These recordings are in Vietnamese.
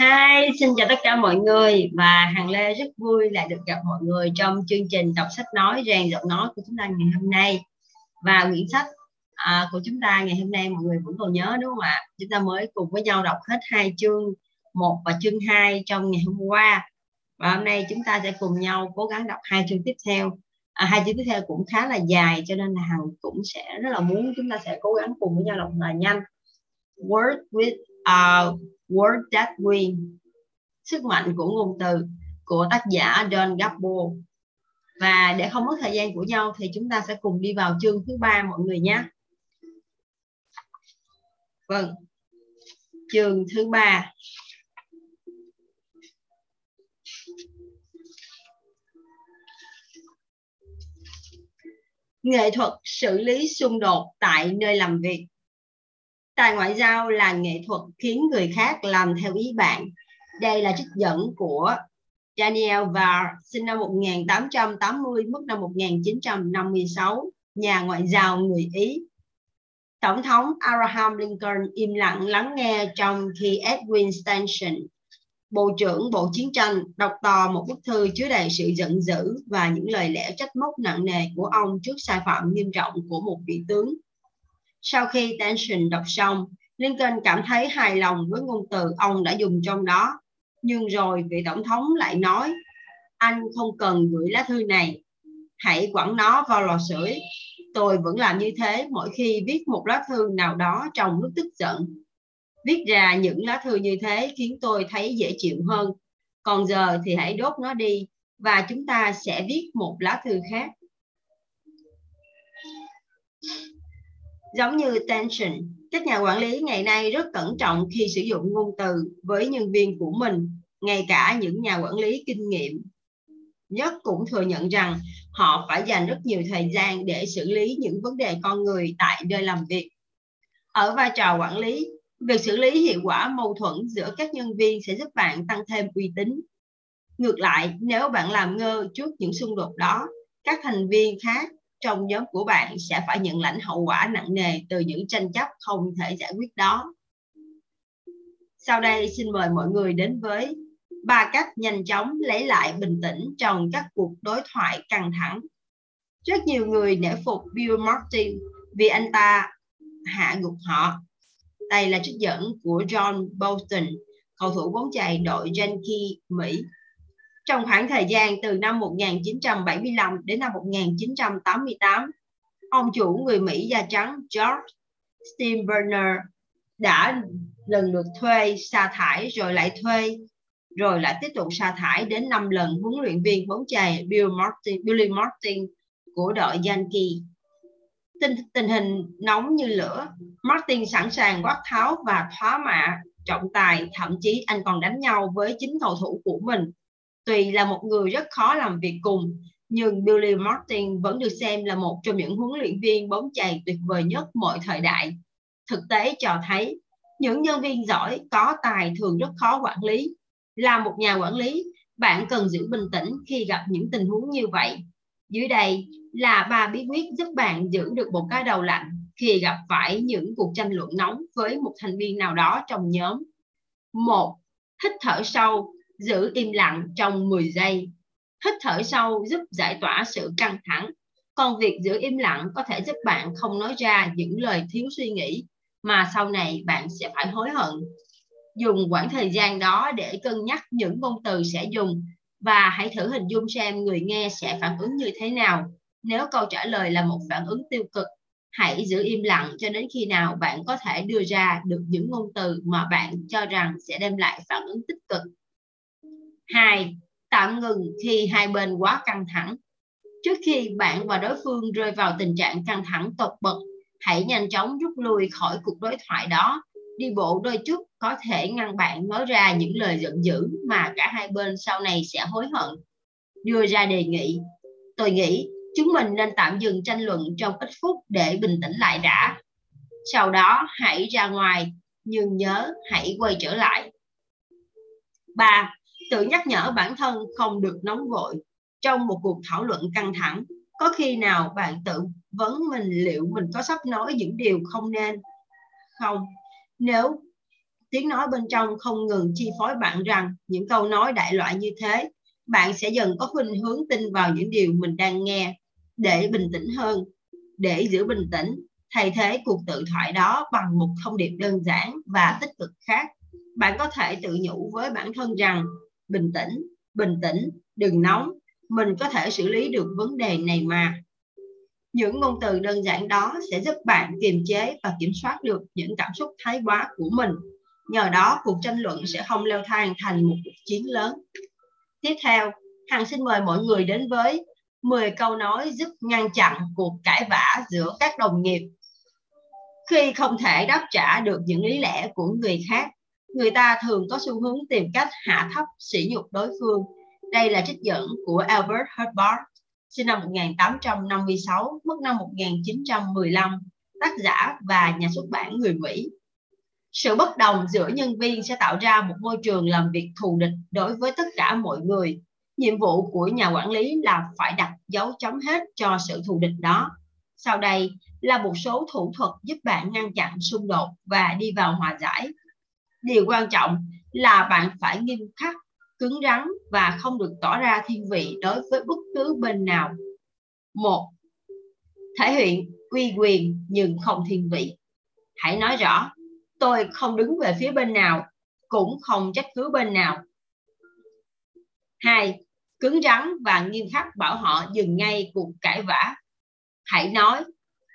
Hi, xin chào tất cả mọi người và Hằng Lê rất vui lại được gặp mọi người trong chương trình đọc sách nói rèn giọng nói của chúng ta ngày hôm nay. Và quyển sách à, của chúng ta ngày hôm nay mọi người vẫn còn nhớ đúng không ạ? Chúng ta mới cùng với nhau đọc hết hai chương 1 và chương 2 trong ngày hôm qua. Và hôm nay chúng ta sẽ cùng nhau cố gắng đọc hai chương tiếp theo. À, hai chương tiếp theo cũng khá là dài cho nên là Hằng cũng sẽ rất là muốn chúng ta sẽ cố gắng cùng với nhau đọc là nhanh. Work with uh, Word That Win, sức mạnh của ngôn từ của tác giả Don Gabbo và để không mất thời gian của nhau thì chúng ta sẽ cùng đi vào chương thứ ba mọi người nhé. Vâng chương thứ ba. Nghệ thuật xử lý xung đột tại nơi làm việc tài ngoại giao là nghệ thuật khiến người khác làm theo ý bạn. Đây là trích dẫn của Daniel Var sinh năm 1880 mất năm 1956 nhà ngoại giao người Ý. Tổng thống Abraham Lincoln im lặng lắng nghe trong khi Edwin Stanton, Bộ trưởng Bộ Chiến tranh, đọc to một bức thư chứa đầy sự giận dữ và những lời lẽ trách móc nặng nề của ông trước sai phạm nghiêm trọng của một vị tướng. Sau khi Tension đọc xong, Lincoln cảm thấy hài lòng với ngôn từ ông đã dùng trong đó. Nhưng rồi vị tổng thống lại nói, anh không cần gửi lá thư này, hãy quẳng nó vào lò sưởi. Tôi vẫn làm như thế mỗi khi viết một lá thư nào đó trong lúc tức giận viết ra những lá thư như thế khiến tôi thấy dễ chịu hơn còn giờ thì hãy đốt nó đi và chúng ta sẽ viết một lá thư khác giống như tension các nhà quản lý ngày nay rất cẩn trọng khi sử dụng ngôn từ với nhân viên của mình ngay cả những nhà quản lý kinh nghiệm nhất cũng thừa nhận rằng họ phải dành rất nhiều thời gian để xử lý những vấn đề con người tại nơi làm việc ở vai trò quản lý Việc xử lý hiệu quả mâu thuẫn giữa các nhân viên sẽ giúp bạn tăng thêm uy tín. Ngược lại, nếu bạn làm ngơ trước những xung đột đó, các thành viên khác trong nhóm của bạn sẽ phải nhận lãnh hậu quả nặng nề từ những tranh chấp không thể giải quyết đó. Sau đây xin mời mọi người đến với ba cách nhanh chóng lấy lại bình tĩnh trong các cuộc đối thoại căng thẳng. Rất nhiều người nể phục Bill Martin vì anh ta hạ gục họ đây là trích dẫn của John Bolton, cầu thủ bóng chày đội Yankee Mỹ. Trong khoảng thời gian từ năm 1975 đến năm 1988, ông chủ người Mỹ da trắng George Steinbrenner đã lần lượt thuê sa thải rồi lại thuê rồi lại tiếp tục sa thải đến 5 lần huấn luyện viên bóng chày Bill Martin, Billy Martin của đội Yankee. Tình, tình hình nóng như lửa Martin sẵn sàng quát tháo và thoá mạ trọng tài thậm chí anh còn đánh nhau với chính cầu thủ của mình tuy là một người rất khó làm việc cùng nhưng Billy Martin vẫn được xem là một trong những huấn luyện viên bóng chày tuyệt vời nhất mọi thời đại. Thực tế cho thấy những nhân viên giỏi có tài thường rất khó quản lý. Là một nhà quản lý bạn cần giữ bình tĩnh khi gặp những tình huống như vậy. Dưới đây là ba bí quyết giúp bạn giữ được một cái đầu lạnh khi gặp phải những cuộc tranh luận nóng với một thành viên nào đó trong nhóm. Một, hít thở sâu, giữ im lặng trong 10 giây. Hít thở sâu giúp giải tỏa sự căng thẳng. Còn việc giữ im lặng có thể giúp bạn không nói ra những lời thiếu suy nghĩ mà sau này bạn sẽ phải hối hận. Dùng khoảng thời gian đó để cân nhắc những ngôn từ sẽ dùng và hãy thử hình dung xem người nghe sẽ phản ứng như thế nào nếu câu trả lời là một phản ứng tiêu cực, hãy giữ im lặng cho đến khi nào bạn có thể đưa ra được những ngôn từ mà bạn cho rằng sẽ đem lại phản ứng tích cực hai, tạm ngừng khi hai bên quá căng thẳng. Trước khi bạn và đối phương rơi vào tình trạng căng thẳng tột bậc, hãy nhanh chóng rút lui khỏi cuộc đối thoại đó. Đi bộ đôi chút có thể ngăn bạn nói ra những lời giận dữ mà cả hai bên sau này sẽ hối hận. Đưa ra đề nghị. Tôi nghĩ chúng mình nên tạm dừng tranh luận trong ít phút để bình tĩnh lại đã. Sau đó, hãy ra ngoài, nhưng nhớ hãy quay trở lại. Ba tự nhắc nhở bản thân không được nóng vội trong một cuộc thảo luận căng thẳng. Có khi nào bạn tự vấn mình liệu mình có sắp nói những điều không nên không? Nếu tiếng nói bên trong không ngừng chi phối bạn rằng những câu nói đại loại như thế, bạn sẽ dần có khuynh hướng tin vào những điều mình đang nghe để bình tĩnh hơn, để giữ bình tĩnh. Thay thế cuộc tự thoại đó bằng một thông điệp đơn giản và tích cực khác. Bạn có thể tự nhủ với bản thân rằng bình tĩnh bình tĩnh, đừng nóng. Mình có thể xử lý được vấn đề này mà. Những ngôn từ đơn giản đó sẽ giúp bạn kiềm chế và kiểm soát được những cảm xúc thái quá của mình. Nhờ đó, cuộc tranh luận sẽ không leo thang thành một cuộc chiến lớn. Tiếp theo, hằng xin mời mọi người đến với 10 câu nói giúp ngăn chặn cuộc cãi vã giữa các đồng nghiệp. Khi không thể đáp trả được những lý lẽ của người khác người ta thường có xu hướng tìm cách hạ thấp sỉ nhục đối phương. Đây là trích dẫn của Albert Hubbard, sinh năm 1856 mất năm 1915 tác giả và nhà xuất bản người Mỹ. Sự bất đồng giữa nhân viên sẽ tạo ra một môi trường làm việc thù địch đối với tất cả mọi người. Nhiệm vụ của nhà quản lý là phải đặt dấu chấm hết cho sự thù địch đó. Sau đây là một số thủ thuật giúp bạn ngăn chặn xung đột và đi vào hòa giải điều quan trọng là bạn phải nghiêm khắc, cứng rắn và không được tỏ ra thiên vị đối với bất cứ bên nào. Một, thể hiện uy quyền nhưng không thiên vị. Hãy nói rõ, tôi không đứng về phía bên nào, cũng không trách cứ bên nào. Hai, cứng rắn và nghiêm khắc bảo họ dừng ngay cuộc cãi vã. Hãy nói,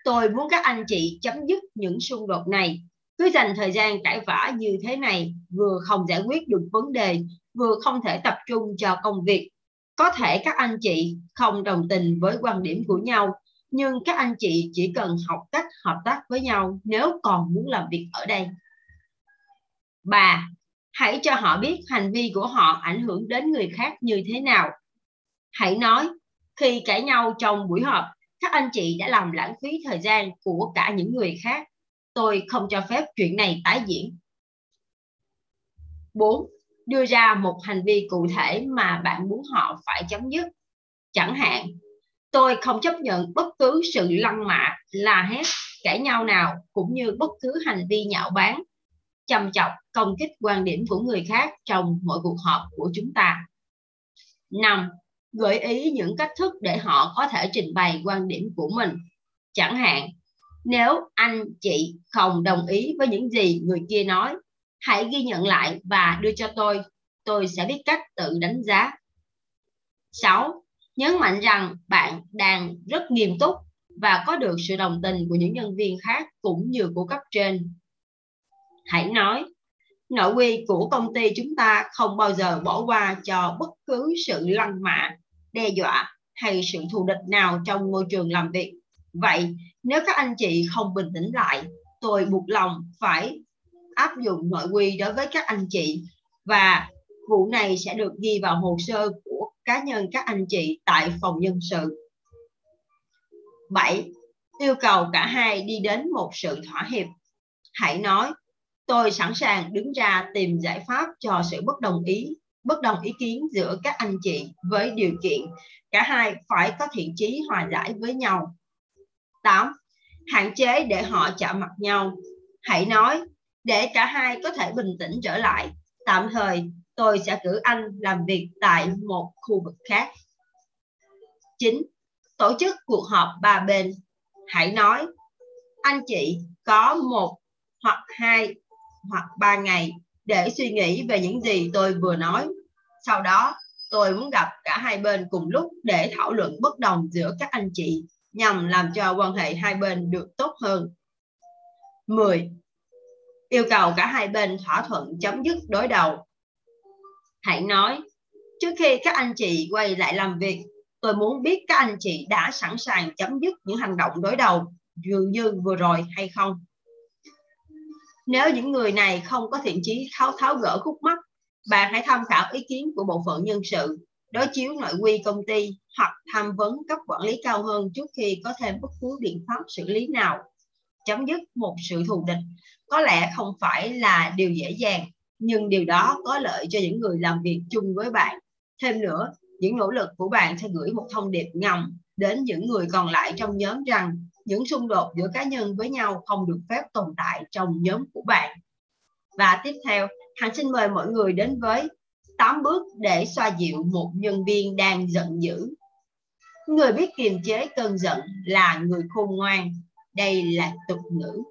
tôi muốn các anh chị chấm dứt những xung đột này cứ dành thời gian cãi vã như thế này vừa không giải quyết được vấn đề vừa không thể tập trung cho công việc có thể các anh chị không đồng tình với quan điểm của nhau nhưng các anh chị chỉ cần học cách hợp tác với nhau nếu còn muốn làm việc ở đây bà hãy cho họ biết hành vi của họ ảnh hưởng đến người khác như thế nào. Hãy nói, khi cãi nhau trong buổi họp, các anh chị đã làm lãng phí thời gian của cả những người khác. Tôi không cho phép chuyện này tái diễn. 4. Đưa ra một hành vi cụ thể mà bạn muốn họ phải chấm dứt. Chẳng hạn, tôi không chấp nhận bất cứ sự lăng mạ, la hét, cãi nhau nào cũng như bất cứ hành vi nhạo báng châm chọc công kích quan điểm của người khác trong mỗi cuộc họp của chúng ta. 5. Gợi ý những cách thức để họ có thể trình bày quan điểm của mình. Chẳng hạn, nếu anh chị không đồng ý với những gì người kia nói, hãy ghi nhận lại và đưa cho tôi. Tôi sẽ biết cách tự đánh giá. 6. Nhấn mạnh rằng bạn đang rất nghiêm túc và có được sự đồng tình của những nhân viên khác cũng như của cấp trên hãy nói nội quy của công ty chúng ta không bao giờ bỏ qua cho bất cứ sự lăng mạ đe dọa hay sự thù địch nào trong môi trường làm việc vậy nếu các anh chị không bình tĩnh lại tôi buộc lòng phải áp dụng nội quy đối với các anh chị và vụ này sẽ được ghi vào hồ sơ của cá nhân các anh chị tại phòng nhân sự 7. Yêu cầu cả hai đi đến một sự thỏa hiệp. Hãy nói, tôi sẵn sàng đứng ra tìm giải pháp cho sự bất đồng ý bất đồng ý kiến giữa các anh chị với điều kiện cả hai phải có thiện chí hòa giải với nhau 8. Hạn chế để họ chạm mặt nhau. Hãy nói, để cả hai có thể bình tĩnh trở lại, tạm thời tôi sẽ cử anh làm việc tại một khu vực khác. 9. Tổ chức cuộc họp ba bên. Hãy nói, anh chị có một hoặc hai hoặc ba ngày để suy nghĩ về những gì tôi vừa nói. Sau đó, tôi muốn gặp cả hai bên cùng lúc để thảo luận bất đồng giữa các anh chị nhằm làm cho quan hệ hai bên được tốt hơn. 10. Yêu cầu cả hai bên thỏa thuận chấm dứt đối đầu. Hãy nói, trước khi các anh chị quay lại làm việc, tôi muốn biết các anh chị đã sẵn sàng chấm dứt những hành động đối đầu dường như vừa rồi hay không. Nếu những người này không có thiện chí tháo tháo gỡ khúc mắc, bạn hãy tham khảo ý kiến của bộ phận nhân sự, đối chiếu nội quy công ty hoặc tham vấn cấp quản lý cao hơn trước khi có thêm bất cứ biện pháp xử lý nào. Chấm dứt một sự thù địch có lẽ không phải là điều dễ dàng, nhưng điều đó có lợi cho những người làm việc chung với bạn. Thêm nữa, những nỗ lực của bạn sẽ gửi một thông điệp ngầm đến những người còn lại trong nhóm rằng những xung đột giữa cá nhân với nhau không được phép tồn tại trong nhóm của bạn Và tiếp theo, Hằng xin mời mọi người đến với 8 bước để xoa dịu một nhân viên đang giận dữ. Người biết kiềm chế cơn giận là người khôn ngoan. Đây là tục ngữ.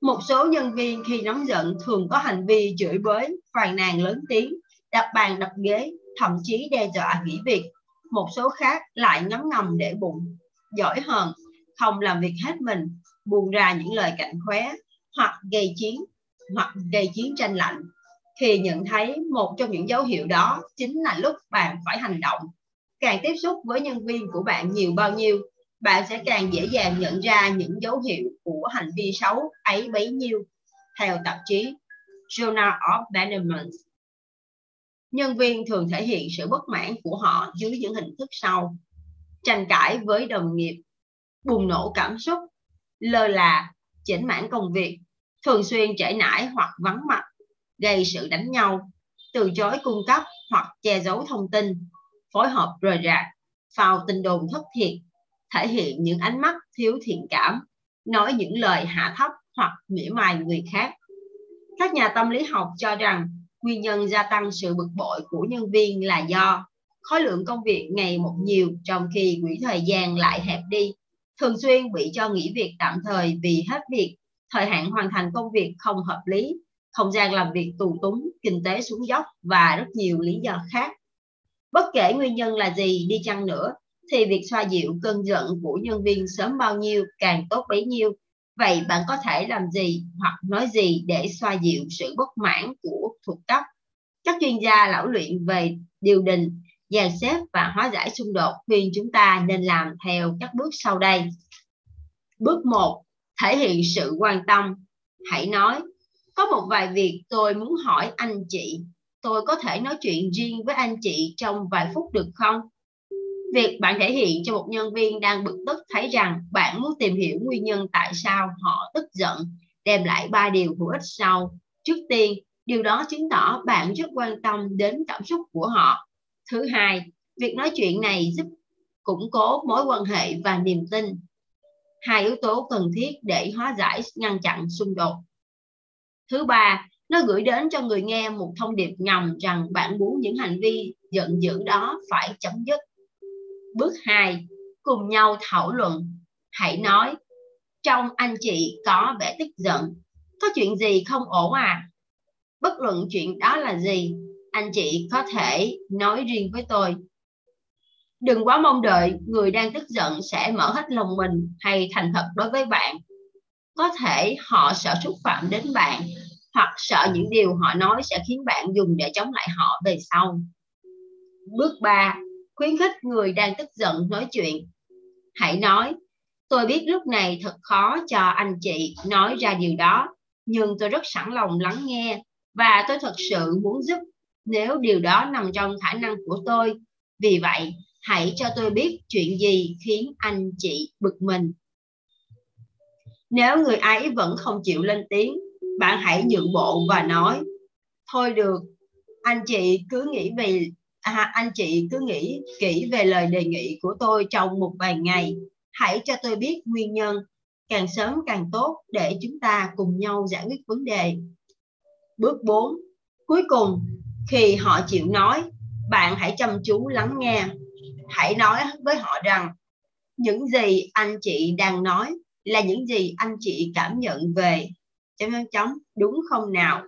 Một số nhân viên khi nóng giận thường có hành vi chửi bới, phàn nàn lớn tiếng, đập bàn đập ghế, thậm chí đe dọa nghỉ việc. Một số khác lại ngấm ngầm để bụng, giỏi hơn, không làm việc hết mình, buồn ra những lời cạnh khóe, hoặc gây chiến, hoặc gây chiến tranh lạnh thì nhận thấy một trong những dấu hiệu đó chính là lúc bạn phải hành động. Càng tiếp xúc với nhân viên của bạn nhiều bao nhiêu, bạn sẽ càng dễ dàng nhận ra những dấu hiệu của hành vi xấu ấy bấy nhiêu. Theo tạp chí Journal of Management, nhân viên thường thể hiện sự bất mãn của họ dưới những hình thức sau. Tranh cãi với đồng nghiệp, bùng nổ cảm xúc, lơ là, chỉnh mãn công việc, thường xuyên trễ nải hoặc vắng mặt, gây sự đánh nhau, từ chối cung cấp hoặc che giấu thông tin, phối hợp rời rạc, phao tin đồn thất thiệt, thể hiện những ánh mắt thiếu thiện cảm, nói những lời hạ thấp hoặc mỉa mai người khác. Các nhà tâm lý học cho rằng nguyên nhân gia tăng sự bực bội của nhân viên là do khối lượng công việc ngày một nhiều trong khi quỹ thời gian lại hẹp đi, thường xuyên bị cho nghỉ việc tạm thời vì hết việc, thời hạn hoàn thành công việc không hợp lý, không gian làm việc tù túng, kinh tế xuống dốc và rất nhiều lý do khác. Bất kể nguyên nhân là gì đi chăng nữa, thì việc xoa dịu cơn giận của nhân viên sớm bao nhiêu càng tốt bấy nhiêu. Vậy bạn có thể làm gì hoặc nói gì để xoa dịu sự bất mãn của thuộc cấp? Các chuyên gia lão luyện về điều đình, dàn xếp và hóa giải xung đột khuyên chúng ta nên làm theo các bước sau đây. Bước 1. Thể hiện sự quan tâm. Hãy nói, có một vài việc tôi muốn hỏi anh chị. Tôi có thể nói chuyện riêng với anh chị trong vài phút được không? Việc bạn thể hiện cho một nhân viên đang bực tức thấy rằng bạn muốn tìm hiểu nguyên nhân tại sao họ tức giận, đem lại ba điều hữu ích sau. Trước tiên, điều đó chứng tỏ bạn rất quan tâm đến cảm xúc của họ. Thứ hai, việc nói chuyện này giúp củng cố mối quan hệ và niềm tin. Hai yếu tố cần thiết để hóa giải ngăn chặn xung đột. Thứ ba, nó gửi đến cho người nghe một thông điệp ngầm rằng bạn muốn những hành vi giận dữ đó phải chấm dứt. Bước 2. Cùng nhau thảo luận. Hãy nói, trong anh chị có vẻ tức giận. Có chuyện gì không ổn à? Bất luận chuyện đó là gì, anh chị có thể nói riêng với tôi. Đừng quá mong đợi người đang tức giận sẽ mở hết lòng mình hay thành thật đối với bạn. Có thể họ sợ xúc phạm đến bạn hoặc sợ những điều họ nói sẽ khiến bạn dùng để chống lại họ về sau. Bước 3 khuyến khích người đang tức giận nói chuyện. Hãy nói, tôi biết lúc này thật khó cho anh chị nói ra điều đó, nhưng tôi rất sẵn lòng lắng nghe và tôi thật sự muốn giúp nếu điều đó nằm trong khả năng của tôi. Vì vậy, hãy cho tôi biết chuyện gì khiến anh chị bực mình. Nếu người ấy vẫn không chịu lên tiếng, bạn hãy nhượng bộ và nói, thôi được, anh chị cứ nghĩ về à, anh chị cứ nghĩ kỹ về lời đề nghị của tôi trong một vài ngày. Hãy cho tôi biết nguyên nhân, càng sớm càng tốt để chúng ta cùng nhau giải quyết vấn đề. Bước 4. Cuối cùng, khi họ chịu nói, bạn hãy chăm chú lắng nghe. Hãy nói với họ rằng những gì anh chị đang nói là những gì anh chị cảm nhận về chấm chấm chấm đúng không nào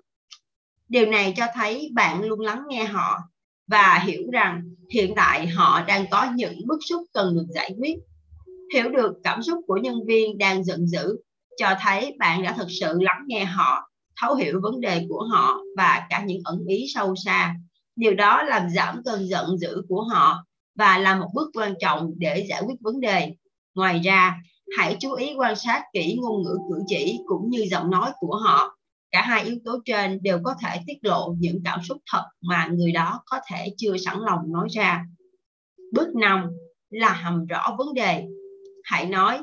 điều này cho thấy bạn luôn lắng nghe họ và hiểu rằng hiện tại họ đang có những bức xúc cần được giải quyết. Hiểu được cảm xúc của nhân viên đang giận dữ cho thấy bạn đã thực sự lắng nghe họ, thấu hiểu vấn đề của họ và cả những ẩn ý sâu xa. Điều đó làm giảm cơn giận dữ của họ và là một bước quan trọng để giải quyết vấn đề. Ngoài ra, hãy chú ý quan sát kỹ ngôn ngữ cử chỉ cũng như giọng nói của họ. Cả hai yếu tố trên đều có thể tiết lộ những cảm xúc thật mà người đó có thể chưa sẵn lòng nói ra. Bước 5 là hầm rõ vấn đề. Hãy nói,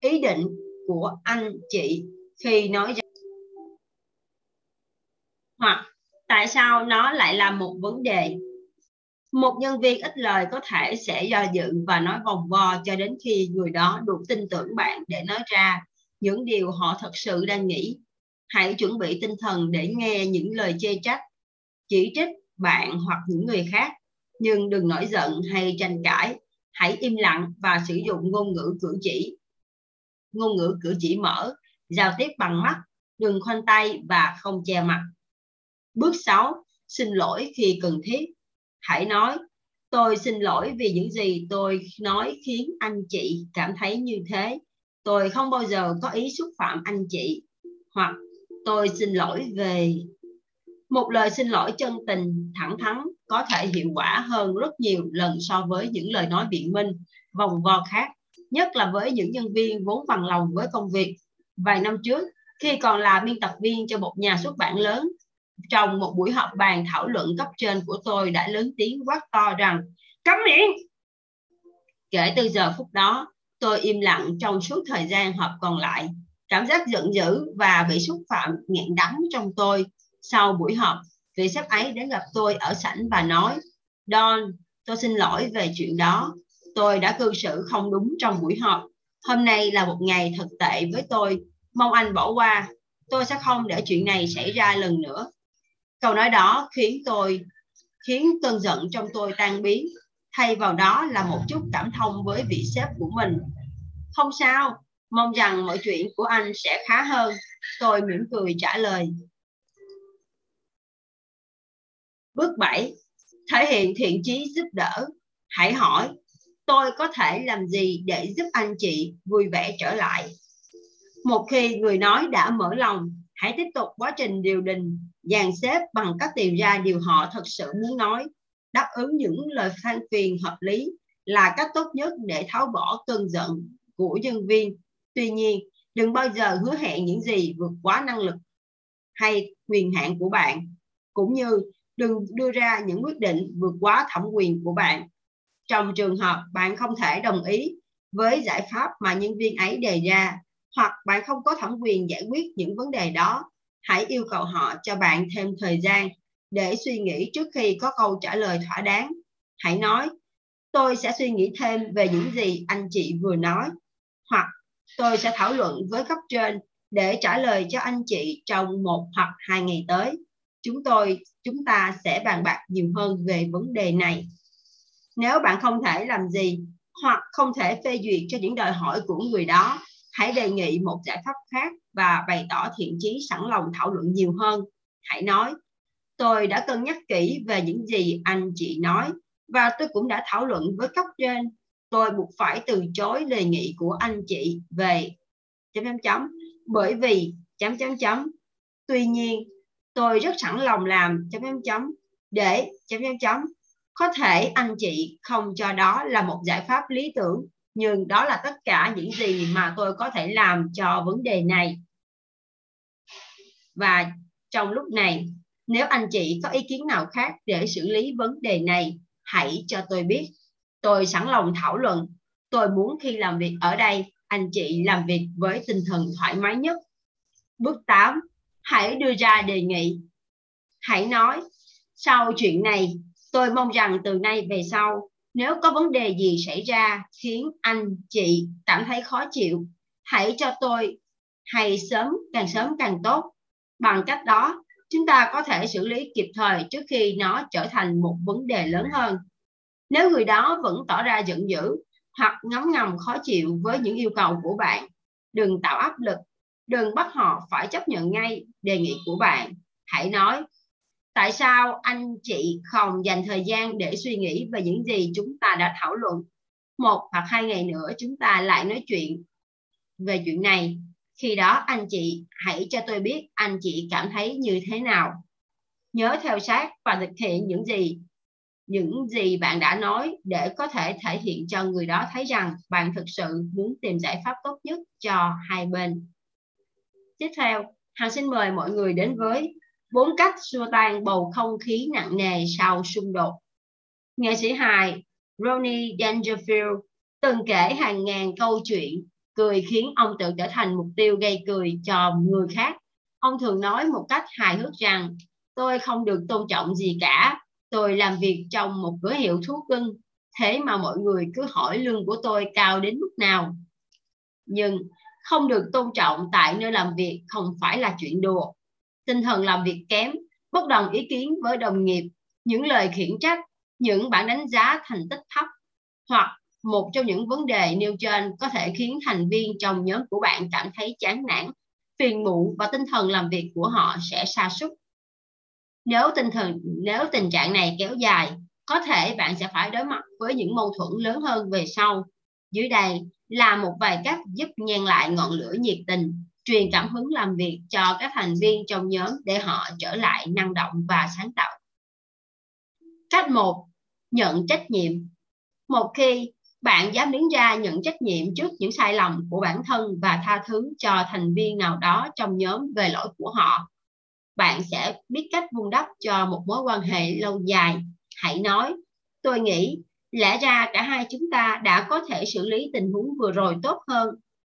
ý định của anh chị khi nói ra. Hoặc, tại sao nó lại là một vấn đề? Một nhân viên ít lời có thể sẽ do dự và nói vòng vo cho đến khi người đó đủ tin tưởng bạn để nói ra những điều họ thật sự đang nghĩ hãy chuẩn bị tinh thần để nghe những lời chê trách, chỉ trích bạn hoặc những người khác, nhưng đừng nổi giận hay tranh cãi. Hãy im lặng và sử dụng ngôn ngữ cử chỉ. Ngôn ngữ cử chỉ mở, giao tiếp bằng mắt, đừng khoanh tay và không che mặt. Bước 6. Xin lỗi khi cần thiết. Hãy nói, tôi xin lỗi vì những gì tôi nói khiến anh chị cảm thấy như thế. Tôi không bao giờ có ý xúc phạm anh chị. Hoặc tôi xin lỗi về một lời xin lỗi chân tình thẳng thắn có thể hiệu quả hơn rất nhiều lần so với những lời nói biện minh vòng vo khác nhất là với những nhân viên vốn bằng lòng với công việc vài năm trước khi còn là biên tập viên cho một nhà xuất bản lớn trong một buổi họp bàn thảo luận cấp trên của tôi đã lớn tiếng quát to rằng, cấm miệng! Kể từ giờ phút đó, tôi im lặng trong suốt thời gian họp còn lại. Cảm giác giận dữ và bị xúc phạm nghẹn đắng trong tôi sau buổi họp, vị sếp ấy đến gặp tôi ở sảnh và nói, Don, tôi xin lỗi về chuyện đó. Tôi đã cư xử không đúng trong buổi họp. Hôm nay là một ngày thật tệ với tôi. Mong anh bỏ qua. Tôi sẽ không để chuyện này xảy ra lần nữa câu nói đó khiến tôi, khiến cơn giận trong tôi tan biến. Thay vào đó là một chút cảm thông với vị sếp của mình. Không sao, mong rằng mọi chuyện của anh sẽ khá hơn. Tôi mỉm cười trả lời. Bước 7 thể hiện thiện chí giúp đỡ. Hãy hỏi, tôi có thể làm gì để giúp anh chị vui vẻ trở lại? Một khi người nói đã mở lòng, hãy tiếp tục quá trình điều đình dàn xếp bằng cách tìm ra điều họ thật sự muốn nói, đáp ứng những lời than phiền hợp lý là cách tốt nhất để tháo bỏ cơn giận của nhân viên. Tuy nhiên, đừng bao giờ hứa hẹn những gì vượt quá năng lực hay quyền hạn của bạn, cũng như đừng đưa ra những quyết định vượt quá thẩm quyền của bạn. Trong trường hợp bạn không thể đồng ý với giải pháp mà nhân viên ấy đề ra, hoặc bạn không có thẩm quyền giải quyết những vấn đề đó hãy yêu cầu họ cho bạn thêm thời gian để suy nghĩ trước khi có câu trả lời thỏa đáng. Hãy nói, tôi sẽ suy nghĩ thêm về những gì anh chị vừa nói. Hoặc, tôi sẽ thảo luận với cấp trên để trả lời cho anh chị trong một hoặc hai ngày tới. Chúng tôi, chúng ta sẽ bàn bạc nhiều hơn về vấn đề này. Nếu bạn không thể làm gì hoặc không thể phê duyệt cho những đòi hỏi của người đó hãy đề nghị một giải pháp khác và bày tỏ thiện chí sẵn lòng thảo luận nhiều hơn. Hãy nói, tôi đã cân nhắc kỹ về những gì anh chị nói và tôi cũng đã thảo luận với cấp trên. Tôi buộc phải từ chối đề nghị của anh chị về chấm chấm chấm. Bởi vì, chấm chấm chấm, tuy nhiên, tôi rất sẵn lòng làm chấm chấm chấm để chấm chấm chấm. Có thể anh chị không cho đó là một giải pháp lý tưởng nhưng đó là tất cả những gì mà tôi có thể làm cho vấn đề này. Và trong lúc này, nếu anh chị có ý kiến nào khác để xử lý vấn đề này, hãy cho tôi biết. Tôi sẵn lòng thảo luận. Tôi muốn khi làm việc ở đây, anh chị làm việc với tinh thần thoải mái nhất. Bước 8 hãy đưa ra đề nghị. Hãy nói, sau chuyện này, tôi mong rằng từ nay về sau nếu có vấn đề gì xảy ra khiến anh, chị cảm thấy khó chịu, hãy cho tôi. Hay sớm, càng sớm càng tốt. Bằng cách đó, chúng ta có thể xử lý kịp thời trước khi nó trở thành một vấn đề lớn hơn. Nếu người đó vẫn tỏ ra giận dữ hoặc ngấm ngầm khó chịu với những yêu cầu của bạn, đừng tạo áp lực. Đừng bắt họ phải chấp nhận ngay đề nghị của bạn. Hãy nói tại sao anh chị không dành thời gian để suy nghĩ về những gì chúng ta đã thảo luận? Một hoặc hai ngày nữa chúng ta lại nói chuyện về chuyện này. Khi đó anh chị hãy cho tôi biết anh chị cảm thấy như thế nào. Nhớ theo sát và thực hiện những gì những gì bạn đã nói để có thể thể hiện cho người đó thấy rằng bạn thực sự muốn tìm giải pháp tốt nhất cho hai bên. Tiếp theo, hằng xin mời mọi người đến với bốn cách xua tan bầu không khí nặng nề sau xung đột. Nghệ sĩ hài Ronnie Dangerfield từng kể hàng ngàn câu chuyện cười khiến ông tự trở thành mục tiêu gây cười cho người khác. Ông thường nói một cách hài hước rằng, tôi không được tôn trọng gì cả. Tôi làm việc trong một cửa hiệu thú cưng. Thế mà mọi người cứ hỏi lương của tôi cao đến mức nào? Nhưng không được tôn trọng tại nơi làm việc không phải là chuyện đùa tinh thần làm việc kém, bất đồng ý kiến với đồng nghiệp, những lời khiển trách, những bản đánh giá thành tích thấp, hoặc một trong những vấn đề nêu trên có thể khiến thành viên trong nhóm của bạn cảm thấy chán nản, phiền muộn và tinh thần làm việc của họ sẽ sa sút. Nếu tinh thần, nếu tình trạng này kéo dài, có thể bạn sẽ phải đối mặt với những mâu thuẫn lớn hơn về sau. Dưới đây là một vài cách giúp nhen lại ngọn lửa nhiệt tình truyền cảm hứng làm việc cho các thành viên trong nhóm để họ trở lại năng động và sáng tạo. Cách một, nhận trách nhiệm. Một khi bạn dám đứng ra nhận trách nhiệm trước những sai lầm của bản thân và tha thứ cho thành viên nào đó trong nhóm về lỗi của họ, bạn sẽ biết cách vun đắp cho một mối quan hệ lâu dài. Hãy nói, tôi nghĩ lẽ ra cả hai chúng ta đã có thể xử lý tình huống vừa rồi tốt hơn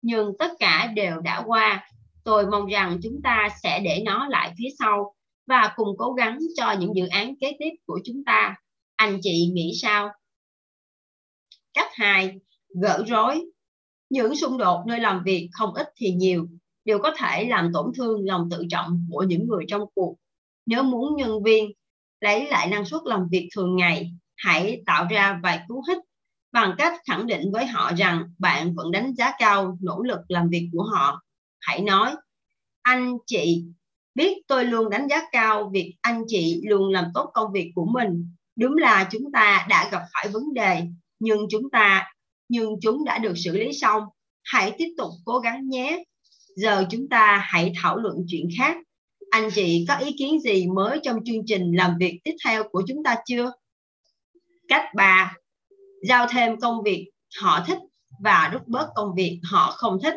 nhưng tất cả đều đã qua. Tôi mong rằng chúng ta sẽ để nó lại phía sau và cùng cố gắng cho những dự án kế tiếp của chúng ta. Anh chị nghĩ sao? Cách hai, gỡ rối. Những xung đột nơi làm việc không ít thì nhiều, đều có thể làm tổn thương lòng tự trọng của những người trong cuộc. Nếu muốn nhân viên lấy lại năng suất làm việc thường ngày, hãy tạo ra vài cú hích bằng cách khẳng định với họ rằng bạn vẫn đánh giá cao nỗ lực làm việc của họ. Hãy nói, anh chị biết tôi luôn đánh giá cao việc anh chị luôn làm tốt công việc của mình. Đúng là chúng ta đã gặp phải vấn đề, nhưng chúng ta, nhưng chúng đã được xử lý xong. Hãy tiếp tục cố gắng nhé. Giờ chúng ta hãy thảo luận chuyện khác. Anh chị có ý kiến gì mới trong chương trình làm việc tiếp theo của chúng ta chưa? Cách 3 giao thêm công việc họ thích và rút bớt công việc họ không thích.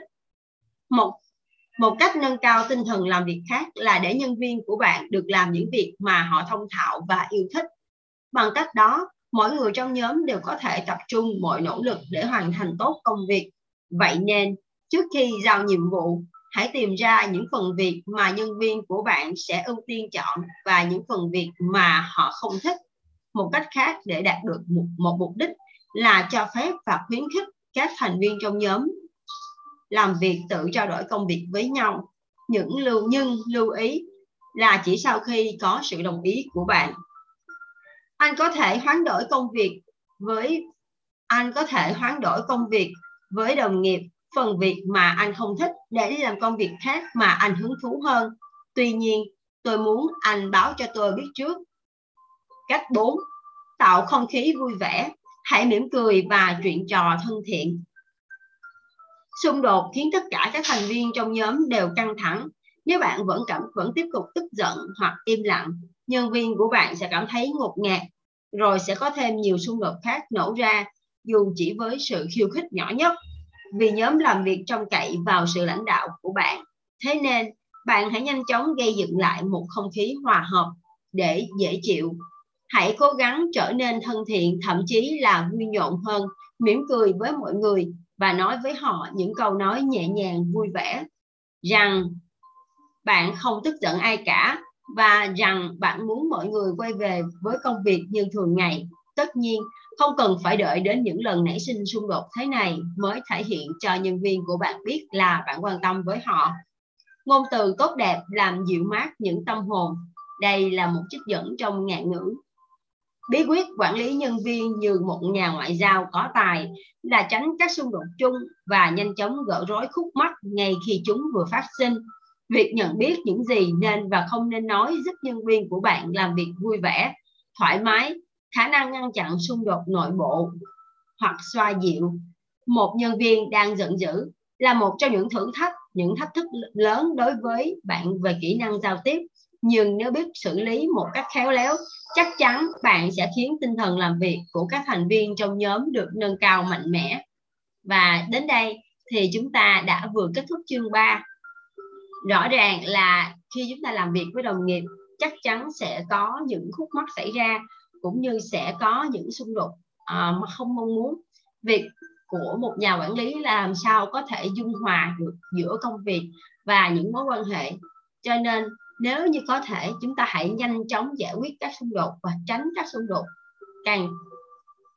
Một một cách nâng cao tinh thần làm việc khác là để nhân viên của bạn được làm những việc mà họ thông thạo và yêu thích. Bằng cách đó mỗi người trong nhóm đều có thể tập trung mọi nỗ lực để hoàn thành tốt công việc. Vậy nên trước khi giao nhiệm vụ hãy tìm ra những phần việc mà nhân viên của bạn sẽ ưu tiên chọn và những phần việc mà họ không thích. Một cách khác để đạt được một, một mục đích là cho phép và khuyến khích các thành viên trong nhóm làm việc tự trao đổi công việc với nhau. Những lưu nhưng lưu ý là chỉ sau khi có sự đồng ý của bạn. Anh có thể hoán đổi công việc với, anh có thể hoán đổi công việc với đồng nghiệp phần việc mà anh không thích để đi làm công việc khác mà anh hứng thú hơn. Tuy nhiên, tôi muốn anh báo cho tôi biết trước cách 4 tạo không khí vui vẻ hãy mỉm cười và chuyện trò thân thiện. Xung đột khiến tất cả các thành viên trong nhóm đều căng thẳng. Nếu bạn vẫn cảm, vẫn tiếp tục tức giận hoặc im lặng, nhân viên của bạn sẽ cảm thấy ngột ngạt, rồi sẽ có thêm nhiều xung đột khác nổ ra, dù chỉ với sự khiêu khích nhỏ nhất. Vì nhóm làm việc trông cậy vào sự lãnh đạo của bạn. Thế nên, bạn hãy nhanh chóng gây dựng lại một không khí hòa hợp để dễ chịu hãy cố gắng trở nên thân thiện, thậm chí là vui nhộn hơn, mỉm cười với mọi người và nói với họ những câu nói nhẹ nhàng, vui vẻ rằng bạn không tức giận ai cả và rằng bạn muốn mọi người quay về với công việc như thường ngày. Tất nhiên, không cần phải đợi đến những lần nảy sinh xung đột thế này mới thể hiện cho nhân viên của bạn biết là bạn quan tâm với họ. Ngôn từ tốt đẹp làm dịu mát những tâm hồn. Đây là một trích dẫn trong ngạn ngữ bí quyết quản lý nhân viên như một nhà ngoại giao có tài là tránh các xung đột chung và nhanh chóng gỡ rối khúc mắc ngay khi chúng vừa phát sinh. Việc nhận biết những gì nên và không nên nói giúp nhân viên của bạn làm việc vui vẻ, thoải mái, khả năng ngăn chặn xung đột nội bộ hoặc xoa dịu. Một nhân viên đang giận dữ là một trong những thử thách, những thách thức lớn đối với bạn về kỹ năng giao tiếp nhưng nếu biết xử lý một cách khéo léo chắc chắn bạn sẽ khiến tinh thần làm việc của các thành viên trong nhóm được nâng cao mạnh mẽ. Và đến đây thì chúng ta đã vừa kết thúc chương 3 rõ ràng là khi chúng ta làm việc với đồng nghiệp chắc chắn sẽ có những khúc mắc xảy ra cũng như sẽ có những xung đột à, mà không mong muốn. Việc của một nhà quản lý là làm sao có thể dung hòa được giữa công việc và những mối quan hệ. Cho nên nếu như có thể chúng ta hãy nhanh chóng giải quyết các xung đột và tránh các xung đột càng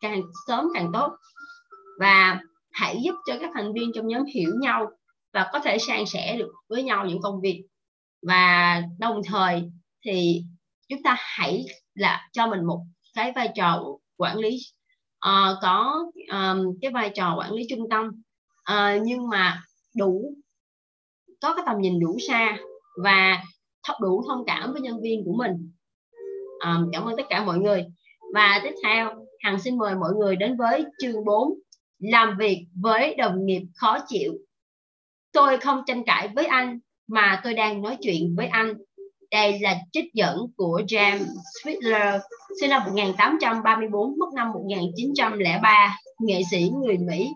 càng sớm càng tốt. Và hãy giúp cho các thành viên trong nhóm hiểu nhau và có thể san sẻ được với nhau những công việc. Và đồng thời thì chúng ta hãy là cho mình một cái vai trò quản lý. Uh, có um, cái vai trò quản lý trung tâm. Uh, nhưng mà đủ có cái tầm nhìn đủ xa và đủ thông cảm với nhân viên của mình. À, cảm ơn tất cả mọi người. Và tiếp theo hằng xin mời mọi người đến với chương 4 làm việc với đồng nghiệp khó chịu. Tôi không tranh cãi với anh mà tôi đang nói chuyện với anh. Đây là trích dẫn của James Switler, sinh năm 1834, mất năm 1903, nghệ sĩ người Mỹ.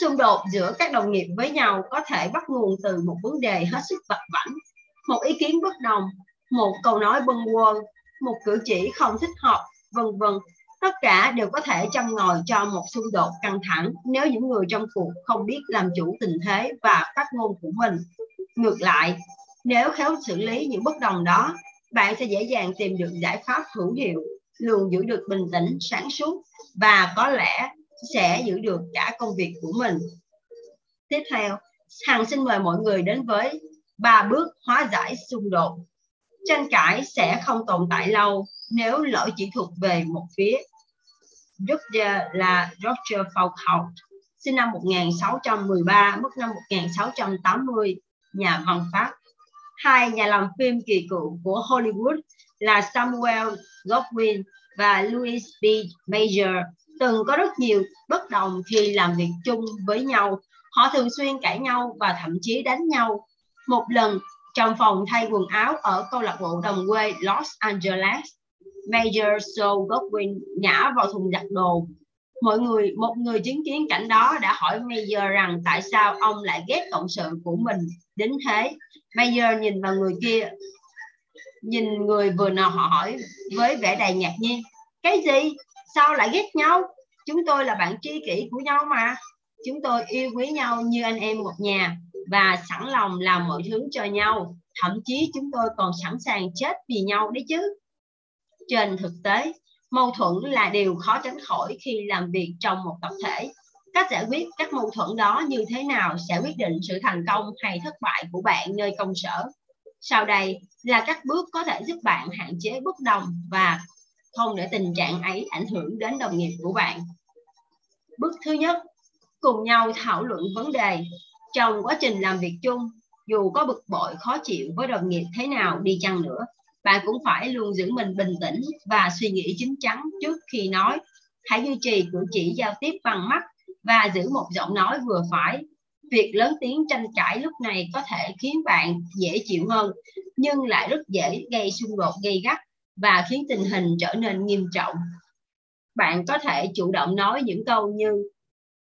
Xung đột giữa các đồng nghiệp với nhau có thể bắt nguồn từ một vấn đề hết sức vặt vãnh một ý kiến bất đồng, một câu nói bâng quơ, một cử chỉ không thích hợp, vân vân. Tất cả đều có thể châm ngòi cho một xung đột căng thẳng nếu những người trong cuộc không biết làm chủ tình thế và phát ngôn của mình. Ngược lại, nếu khéo xử lý những bất đồng đó, bạn sẽ dễ dàng tìm được giải pháp hữu hiệu, luôn giữ được bình tĩnh, sáng suốt và có lẽ sẽ giữ được cả công việc của mình. Tiếp theo, Hằng xin mời mọi người đến với ba bước hóa giải xung đột. Tranh cãi sẽ không tồn tại lâu nếu lỗi chỉ thuộc về một phía. Roger là Roger Foucault, sinh năm 1613, mất năm 1680, nhà văn Pháp hai nhà làm phim kỳ cựu của Hollywood là Samuel Goldwyn và Louis B. Mayer từng có rất nhiều bất đồng khi làm việc chung với nhau. Họ thường xuyên cãi nhau và thậm chí đánh nhau. Một lần, trong phòng thay quần áo ở câu lạc bộ đồng quê Los Angeles, Major Soul Godwin nhả vào thùng giặt đồ. Mọi người, một người chứng kiến cảnh đó đã hỏi Major rằng tại sao ông lại ghét cộng sự của mình. Đến thế Major nhìn vào người kia nhìn người vừa nào họ hỏi với vẻ đầy ngạc nhiên. Cái gì? Sao lại ghét nhau? Chúng tôi là bạn tri kỷ của nhau mà. Chúng tôi yêu quý nhau như anh em một nhà và sẵn lòng làm mọi thứ cho nhau. Thậm chí chúng tôi còn sẵn sàng chết vì nhau đấy chứ. Trên thực tế, mâu thuẫn là điều khó tránh khỏi khi làm việc trong một tập thể. Cách giải quyết các mâu thuẫn đó như thế nào sẽ quyết định sự thành công hay thất bại của bạn nơi công sở. Sau đây là các bước có thể giúp bạn hạn chế bất đồng và không để tình trạng ấy ảnh hưởng đến đồng nghiệp của bạn. Bước thứ nhất, cùng nhau thảo luận vấn đề trong quá trình làm việc chung dù có bực bội khó chịu với đồng nghiệp thế nào đi chăng nữa bạn cũng phải luôn giữ mình bình tĩnh và suy nghĩ chín chắn trước khi nói hãy duy trì cử chỉ giao tiếp bằng mắt và giữ một giọng nói vừa phải. Việc lớn tiếng tranh cãi lúc này có thể khiến bạn dễ chịu hơn, nhưng lại rất dễ gây xung đột gây gắt và khiến tình hình trở nên nghiêm trọng. Bạn có thể chủ động nói những câu như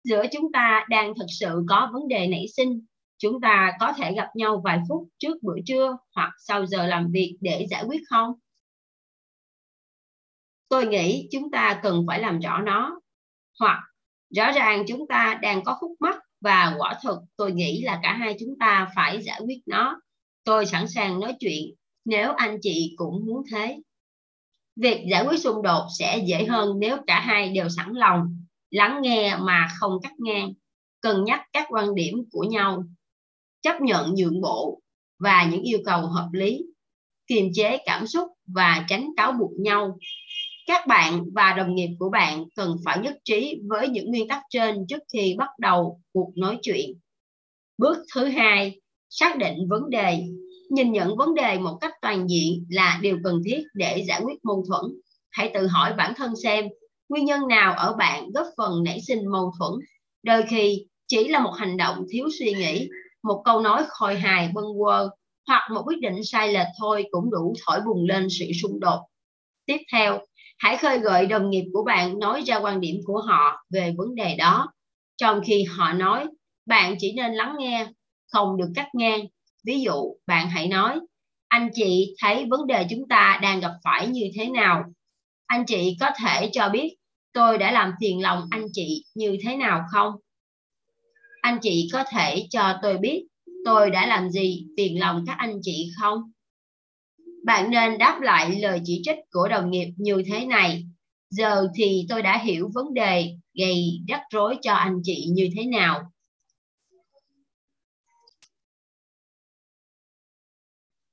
giữa chúng ta đang thực sự có vấn đề nảy sinh, chúng ta có thể gặp nhau vài phút trước bữa trưa hoặc sau giờ làm việc để giải quyết không? Tôi nghĩ chúng ta cần phải làm rõ nó. Hoặc, rõ ràng chúng ta đang có khúc mắc và quả thực tôi nghĩ là cả hai chúng ta phải giải quyết nó. Tôi sẵn sàng nói chuyện nếu anh chị cũng muốn thế. Việc giải quyết xung đột sẽ dễ hơn nếu cả hai đều sẵn lòng lắng nghe mà không cắt ngang. Cân nhắc các quan điểm của nhau. Chấp nhận nhượng bộ và những yêu cầu hợp lý. Kiềm chế cảm xúc và tránh cáo buộc nhau. Các bạn và đồng nghiệp của bạn cần phải nhất trí với những nguyên tắc trên trước khi bắt đầu cuộc nói chuyện. Bước thứ hai, xác định vấn đề. Nhìn nhận vấn đề một cách toàn diện là điều cần thiết để giải quyết mâu thuẫn. Hãy tự hỏi bản thân xem nguyên nhân nào ở bạn góp phần nảy sinh mâu thuẫn? Đôi khi chỉ là một hành động thiếu suy nghĩ, một câu nói khôi hài, bâng quơ, hoặc một quyết định sai lệch thôi cũng đủ thổi bùng lên sự xung đột. Tiếp theo, hãy khơi gợi đồng nghiệp của bạn nói ra quan điểm của họ về vấn đề đó. Trong khi họ nói, bạn chỉ nên lắng nghe, không được cắt ngang. Ví dụ, bạn hãy nói, anh chị thấy vấn đề chúng ta đang gặp phải như thế nào? Anh chị có thể cho biết tôi đã làm phiền lòng anh chị như thế nào không? Anh chị có thể cho tôi biết tôi đã làm gì phiền lòng các anh chị không? Bạn nên đáp lại lời chỉ trích của đồng nghiệp như thế này. Giờ thì tôi đã hiểu vấn đề gây rắc rối cho anh chị như thế nào.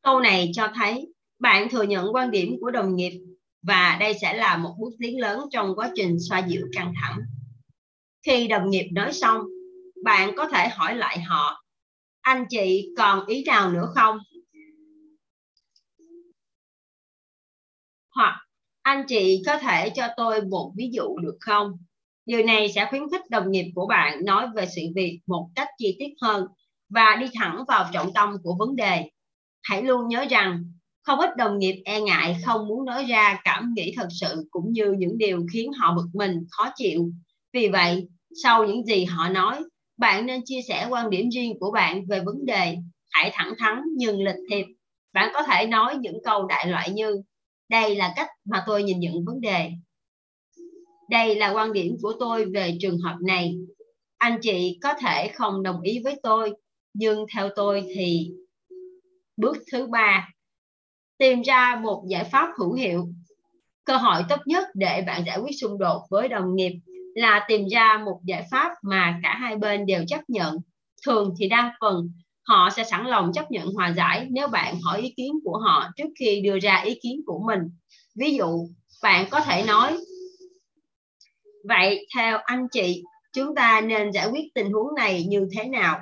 Câu này cho thấy bạn thừa nhận quan điểm của đồng nghiệp và đây sẽ là một bước tiến lớn trong quá trình xoa dịu căng thẳng. Khi đồng nghiệp nói xong, bạn có thể hỏi lại họ, anh chị còn ý nào nữa không? Hoặc anh chị có thể cho tôi một ví dụ được không? Điều này sẽ khuyến khích đồng nghiệp của bạn nói về sự việc một cách chi tiết hơn và đi thẳng vào trọng tâm của vấn đề. Hãy luôn nhớ rằng không ít đồng nghiệp e ngại không muốn nói ra cảm nghĩ thật sự cũng như những điều khiến họ bực mình, khó chịu. Vì vậy, sau những gì họ nói, bạn nên chia sẻ quan điểm riêng của bạn về vấn đề. Hãy thẳng thắn nhưng lịch thiệp. Bạn có thể nói những câu đại loại như đây là cách mà tôi nhìn nhận vấn đề. Đây là quan điểm của tôi về trường hợp này. Anh chị có thể không đồng ý với tôi, nhưng theo tôi thì bước thứ ba tìm ra một giải pháp hữu hiệu. Cơ hội tốt nhất để bạn giải quyết xung đột với đồng nghiệp là tìm ra một giải pháp mà cả hai bên đều chấp nhận. Thường thì đa phần, họ sẽ sẵn lòng chấp nhận hòa giải nếu bạn hỏi ý kiến của họ trước khi đưa ra ý kiến của mình. Ví dụ, bạn có thể nói, vậy theo anh chị, chúng ta nên giải quyết tình huống này như thế nào?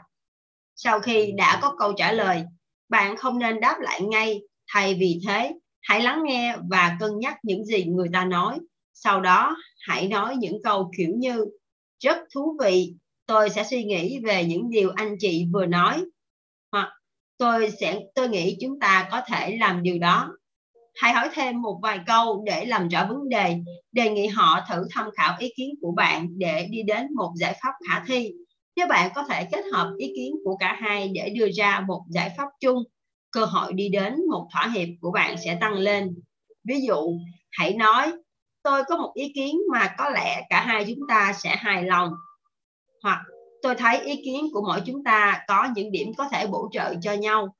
Sau khi đã có câu trả lời, bạn không nên đáp lại ngay thay vì thế, hãy lắng nghe và cân nhắc những gì người ta nói. Sau đó, hãy nói những câu kiểu như, rất thú vị, tôi sẽ suy nghĩ về những điều anh chị vừa nói. Hoặc, tôi sẽ, tôi nghĩ chúng ta có thể làm điều đó. Hãy hỏi thêm một vài câu để làm rõ vấn đề đề nghị họ thử tham khảo ý kiến của bạn để đi đến một giải pháp khả thi. Nếu bạn có thể kết hợp ý kiến của cả hai để đưa ra một giải pháp chung cơ hội đi đến một thỏa hiệp của bạn sẽ tăng lên. Ví dụ, hãy nói, tôi có một ý kiến mà có lẽ cả hai chúng ta sẽ hài lòng. Hoặc, tôi thấy ý kiến của mỗi chúng ta có những điểm có thể bổ trợ cho nhau.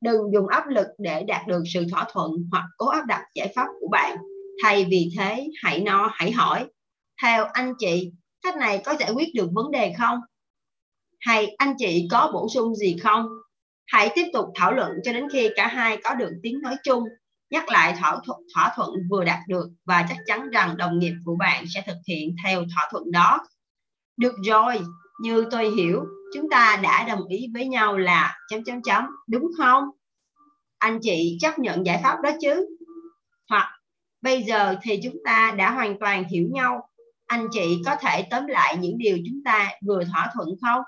Đừng dùng áp lực để đạt được sự thỏa thuận hoặc cố áp đặt giải pháp của bạn. Thay vì thế, hãy no, hãy hỏi, theo anh chị cách này có giải quyết được vấn đề không? Hay anh chị có bổ sung gì không? Hãy tiếp tục thảo luận cho đến khi cả hai có được tiếng nói chung. Nhắc lại thỏa thuận, thỏa thuận vừa đạt được và chắc chắn rằng đồng nghiệp của bạn sẽ thực hiện theo thỏa thuận đó. Được rồi như tôi hiểu chúng ta đã đồng ý với nhau là chấm chấm chấm đúng không? Anh chị chấp nhận giải pháp đó chứ? Hoặc bây giờ thì chúng ta đã hoàn toàn hiểu nhau. Anh chị có thể tóm lại những điều chúng ta vừa thỏa thuận không?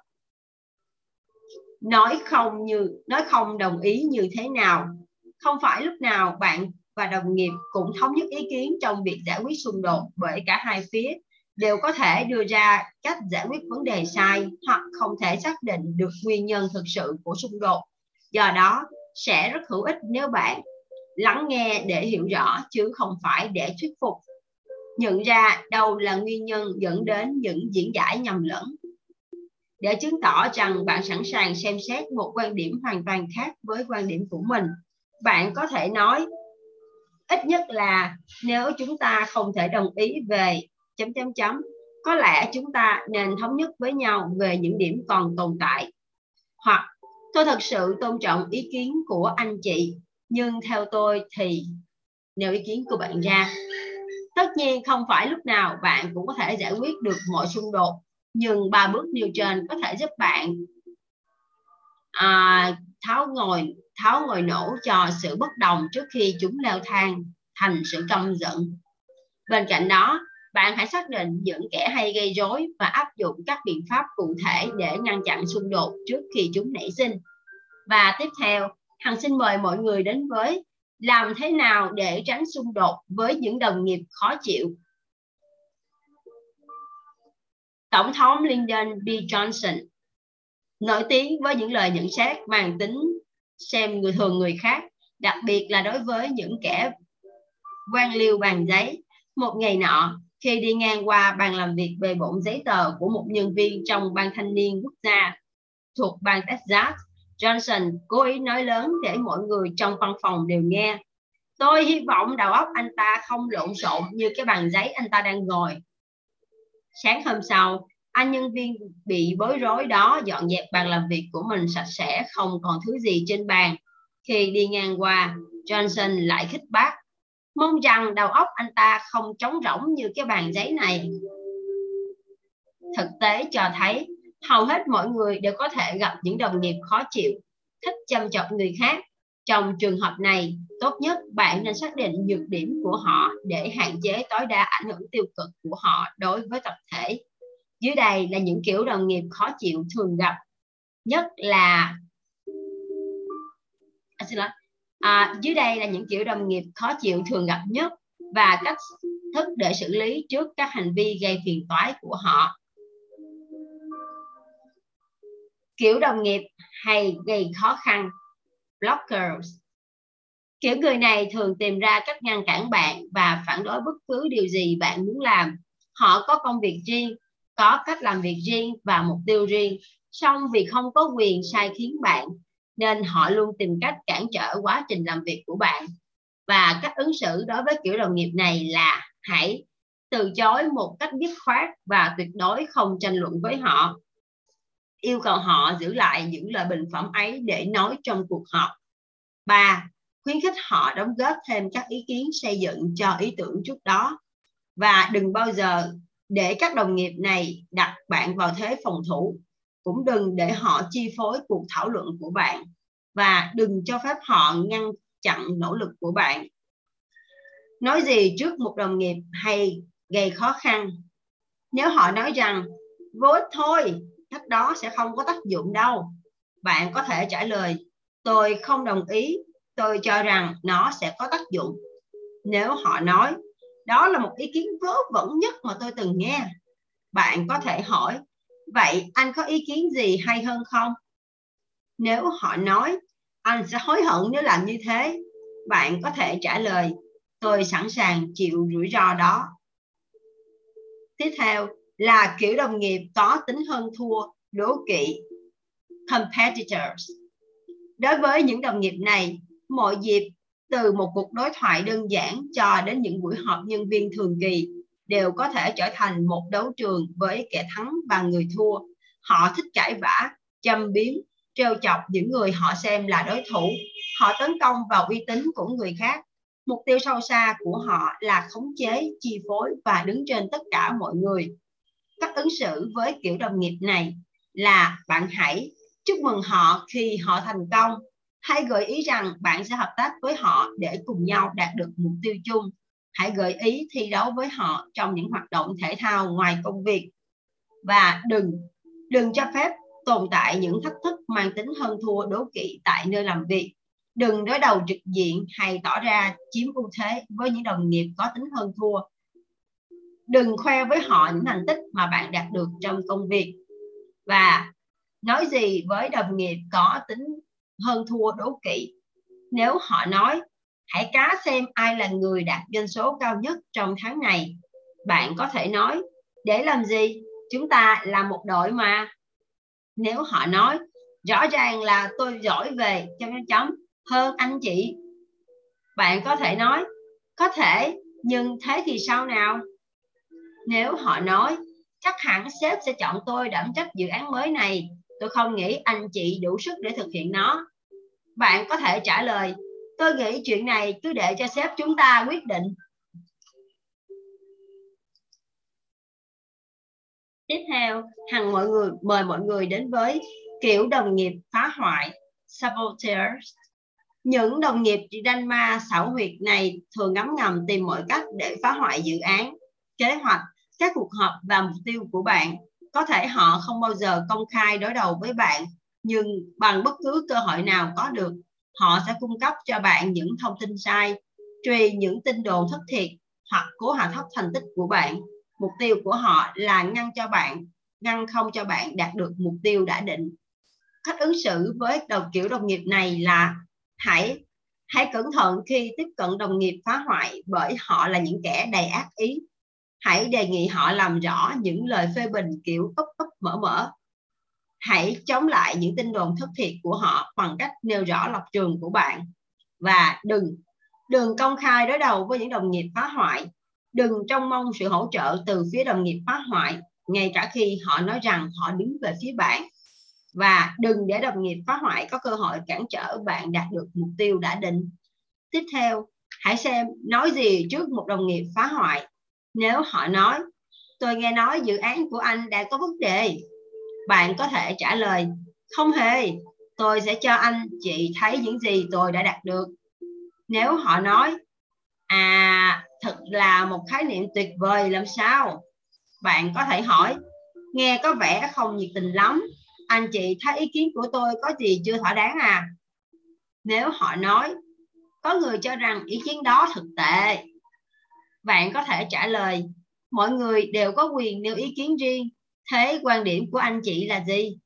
Nói không như, nói không đồng ý như thế nào. Không phải lúc nào bạn và đồng nghiệp cũng thống nhất ý kiến trong việc giải quyết xung đột bởi cả hai phía. Đều có thể đưa ra cách giải quyết vấn đề sai hoặc không thể xác định được nguyên nhân thực sự của xung đột. Do đó, sẽ rất hữu ích nếu bạn lắng nghe để hiểu rõ chứ không phải để thuyết phục. Nhận ra đâu là nguyên nhân dẫn đến những diễn giải nhầm lẫn để chứng tỏ rằng bạn sẵn sàng xem xét một quan điểm hoàn toàn khác với quan điểm của mình. Bạn có thể nói, ít nhất là nếu chúng ta không thể đồng ý về chấm chấm chấm, có lẽ chúng ta nên thống nhất với nhau về những điểm còn tồn tại. Hoặc, tôi thật sự tôn trọng ý kiến của anh chị, nhưng theo tôi thì nêu ý kiến của bạn ra. Tất nhiên không phải lúc nào bạn cũng có thể giải quyết được mọi xung đột nhưng ba bước nêu trên có thể giúp bạn à, tháo ngồi tháo ngồi nổ cho sự bất đồng trước khi chúng leo thang thành sự căm giận. Bên cạnh đó bạn hãy xác định những kẻ hay gây rối và áp dụng các biện pháp cụ thể để ngăn chặn xung đột trước khi chúng nảy sinh. Và tiếp theo hằng xin mời mọi người đến với làm thế nào để tránh xung đột với những đồng nghiệp khó chịu. Tổng thống Lyndon B. Johnson nổi tiếng với những lời nhận xét mang tính xem người thường người khác, đặc biệt là đối với những kẻ quan liêu bàn giấy. Một ngày nọ, khi đi ngang qua bàn làm việc bề bộn giấy tờ của một nhân viên trong ban thanh niên quốc gia thuộc bang Texas, Johnson cố ý nói lớn để mọi người trong văn phòng đều nghe. Tôi hy vọng đầu óc anh ta không lộn xộn như cái bàn giấy anh ta đang ngồi. Sáng hôm sau, anh nhân viên bị bối rối đó dọn dẹp bàn làm việc của mình sạch sẽ không còn thứ gì trên bàn Khi đi ngang qua, Johnson lại khích bác. Mong rằng đầu óc anh ta không trống rỗng như cái bàn giấy này. Thực tế cho thấy hầu hết mọi người đều có thể gặp những đồng nghiệp khó chịu, thích chăm chọc người khác. Trong trường hợp này, tốt nhất bạn nên xác định nhược điểm của họ để hạn chế tối đa ảnh hưởng tiêu cực của họ đối với tập thể. Dưới đây là những kiểu đồng nghiệp khó chịu thường gặp. Nhất là à, xin lỗi. À, dưới đây là những kiểu đồng nghiệp khó chịu thường gặp nhất và cách thức để xử lý trước các hành vi gây phiền toái của họ kiểu đồng nghiệp hay gây khó khăn blockers. Kiểu người này thường tìm ra cách ngăn cản bạn và phản đối bất cứ điều gì bạn muốn làm. Họ có công việc riêng, có cách làm việc riêng và mục tiêu riêng. Song vì không có quyền sai khiến bạn, nên họ luôn tìm cách cản trở quá trình làm việc của bạn. Và cách ứng xử đối với kiểu đồng nghiệp này là hãy từ chối một cách dứt khoát và tuyệt đối không tranh luận với họ yêu cầu họ giữ lại những lời bình phẩm ấy để nói trong cuộc họp. 3. Khuyến khích họ đóng góp thêm các ý kiến xây dựng cho ý tưởng trước đó. Và đừng bao giờ để các đồng nghiệp này đặt bạn vào thế phòng thủ. Cũng đừng để họ chi phối cuộc thảo luận của bạn. Và đừng cho phép họ ngăn chặn nỗ lực của bạn. Nói gì trước một đồng nghiệp hay gây khó khăn? Nếu họ nói rằng, vô ích thôi, cách đó sẽ không có tác dụng đâu. Bạn có thể trả lời, tôi không đồng ý. Tôi cho rằng nó sẽ có tác dụng. Nếu họ nói, đó là một ý kiến vớ vẩn nhất mà tôi từng nghe. Bạn có thể hỏi, vậy anh có ý kiến gì hay hơn không? Nếu họ nói, anh sẽ hối hận nếu làm như thế. Bạn có thể trả lời, tôi sẵn sàng chịu rủi ro đó. Tiếp theo là kiểu đồng nghiệp có tính hơn thua, đố kỵ, competitors. Đối với những đồng nghiệp này, mọi dịp từ một cuộc đối thoại đơn giản cho đến những buổi họp nhân viên thường kỳ đều có thể trở thành một đấu trường với kẻ thắng và người thua. Họ thích cãi vã, châm biếm, trêu chọc những người họ xem là đối thủ. Họ tấn công vào uy tín của người khác. Mục tiêu sâu xa của họ là khống chế, chi phối và đứng trên tất cả mọi người cách ứng xử với kiểu đồng nghiệp này là bạn hãy chúc mừng họ khi họ thành công. Hãy gợi ý rằng bạn sẽ hợp tác với họ để cùng nhau đạt được mục tiêu chung. Hãy gợi ý thi đấu với họ trong những hoạt động thể thao ngoài công việc. Và đừng đừng cho phép tồn tại những thách thức mang tính hơn thua đố kỵ tại nơi làm việc. Đừng đối đầu trực diện hay tỏ ra chiếm ưu thế với những đồng nghiệp có tính hơn thua đừng khoe với họ những thành tích mà bạn đạt được trong công việc. Và nói gì với đồng nghiệp có tính hơn thua đố kỵ. Nếu họ nói, hãy cá xem ai là người đạt doanh số cao nhất trong tháng này. Bạn có thể nói, để làm gì? Chúng ta là một đội mà. Nếu họ nói, rõ ràng là tôi giỏi về chấm chấm hơn anh chị. Bạn có thể nói, có thể, nhưng thế thì sao nào? Nếu họ nói, chắc hẳn sếp sẽ chọn tôi đảm trách dự án mới này. Tôi không nghĩ anh chị đủ sức để thực hiện nó. Bạn có thể trả lời, tôi nghĩ chuyện này cứ để cho sếp chúng ta quyết định. Tiếp theo, hằng mọi người, mời mọi người đến với kiểu đồng nghiệp phá hoại, saboteurs. Những đồng nghiệp đanh ma xảo huyệt này thường ngấm ngầm tìm mọi cách để phá hoại dự án kế hoạch, các cuộc họp và mục tiêu của bạn. Có thể họ không bao giờ công khai đối đầu với bạn, nhưng bằng bất cứ cơ hội nào có được, họ sẽ cung cấp cho bạn những thông tin sai, truy những tin đồn thất thiệt hoặc cố hạ thấp thành tích của bạn. Mục tiêu của họ là ngăn cho bạn, ngăn không cho bạn đạt được mục tiêu đã định. Cách ứng xử với đầu kiểu đồng nghiệp này là hãy hãy cẩn thận khi tiếp cận đồng nghiệp phá hoại bởi họ là những kẻ đầy ác ý hãy đề nghị họ làm rõ những lời phê bình kiểu úp úp mở mở hãy chống lại những tin đồn thất thiệt của họ bằng cách nêu rõ lập trường của bạn và đừng đừng công khai đối đầu với những đồng nghiệp phá hoại đừng trông mong sự hỗ trợ từ phía đồng nghiệp phá hoại ngay cả khi họ nói rằng họ đứng về phía bạn và đừng để đồng nghiệp phá hoại có cơ hội cản trở bạn đạt được mục tiêu đã định. Tiếp theo, hãy xem nói gì trước một đồng nghiệp phá hoại. Nếu họ nói, tôi nghe nói dự án của anh đã có vấn đề, bạn có thể trả lời, không hề, tôi sẽ cho anh chị thấy những gì tôi đã đạt được. Nếu họ nói, à, thật là một khái niệm tuyệt vời làm sao? Bạn có thể hỏi, nghe có vẻ không nhiệt tình lắm, anh chị thấy ý kiến của tôi có gì chưa thỏa đáng à? Nếu họ nói, có người cho rằng ý kiến đó thực tệ, bạn có thể trả lời, mọi người đều có quyền nêu ý kiến riêng, thế quan điểm của anh chị là gì?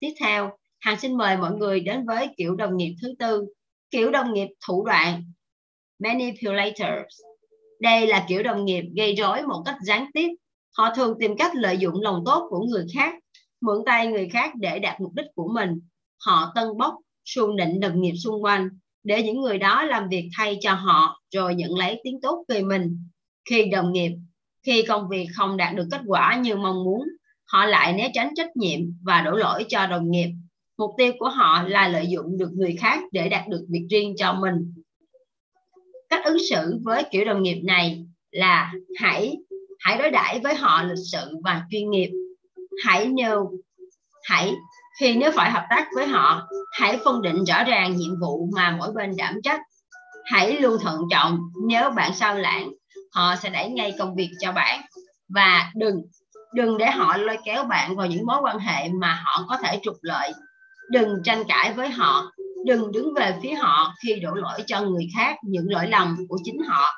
Tiếp theo, Hằng xin mời mọi người đến với kiểu đồng nghiệp thứ tư, kiểu đồng nghiệp thủ đoạn, manipulators. Đây là kiểu đồng nghiệp gây rối một cách gián tiếp. Họ thường tìm cách lợi dụng lòng tốt của người khác, mượn tay người khác để đạt mục đích của mình. Họ tân bốc, xu nịnh đồng nghiệp xung quanh để những người đó làm việc thay cho họ rồi nhận lấy tiếng tốt về mình. Khi đồng nghiệp, khi công việc không đạt được kết quả như mong muốn, họ lại né tránh trách nhiệm và đổ lỗi cho đồng nghiệp. Mục tiêu của họ là lợi dụng được người khác để đạt được việc riêng cho mình. Cách ứng xử với kiểu đồng nghiệp này là hãy hãy đối đãi với họ lịch sự và chuyên nghiệp. Hãy nêu hãy thì nếu phải hợp tác với họ, hãy phân định rõ ràng nhiệm vụ mà mỗi bên đảm trách. Hãy luôn thận trọng, nếu bạn sao lãng, họ sẽ đẩy ngay công việc cho bạn. Và đừng đừng để họ lôi kéo bạn vào những mối quan hệ mà họ có thể trục lợi. Đừng tranh cãi với họ, đừng đứng về phía họ khi đổ lỗi cho người khác những lỗi lầm của chính họ.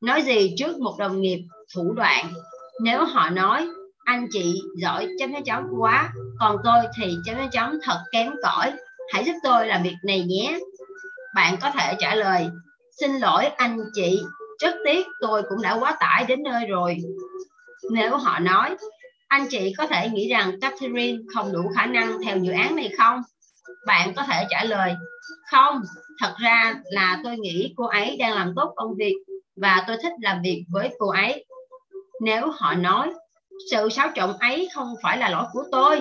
Nói gì trước một đồng nghiệp thủ đoạn? Nếu họ nói anh chị giỏi chấm chấm chấm quá còn tôi thì chấm chấm chấm thật kém cỏi hãy giúp tôi làm việc này nhé bạn có thể trả lời xin lỗi anh chị rất tiếc tôi cũng đã quá tải đến nơi rồi nếu họ nói anh chị có thể nghĩ rằng Catherine không đủ khả năng theo dự án này không? Bạn có thể trả lời, không, thật ra là tôi nghĩ cô ấy đang làm tốt công việc và tôi thích làm việc với cô ấy. Nếu họ nói, sự xáo trộn ấy không phải là lỗi của tôi,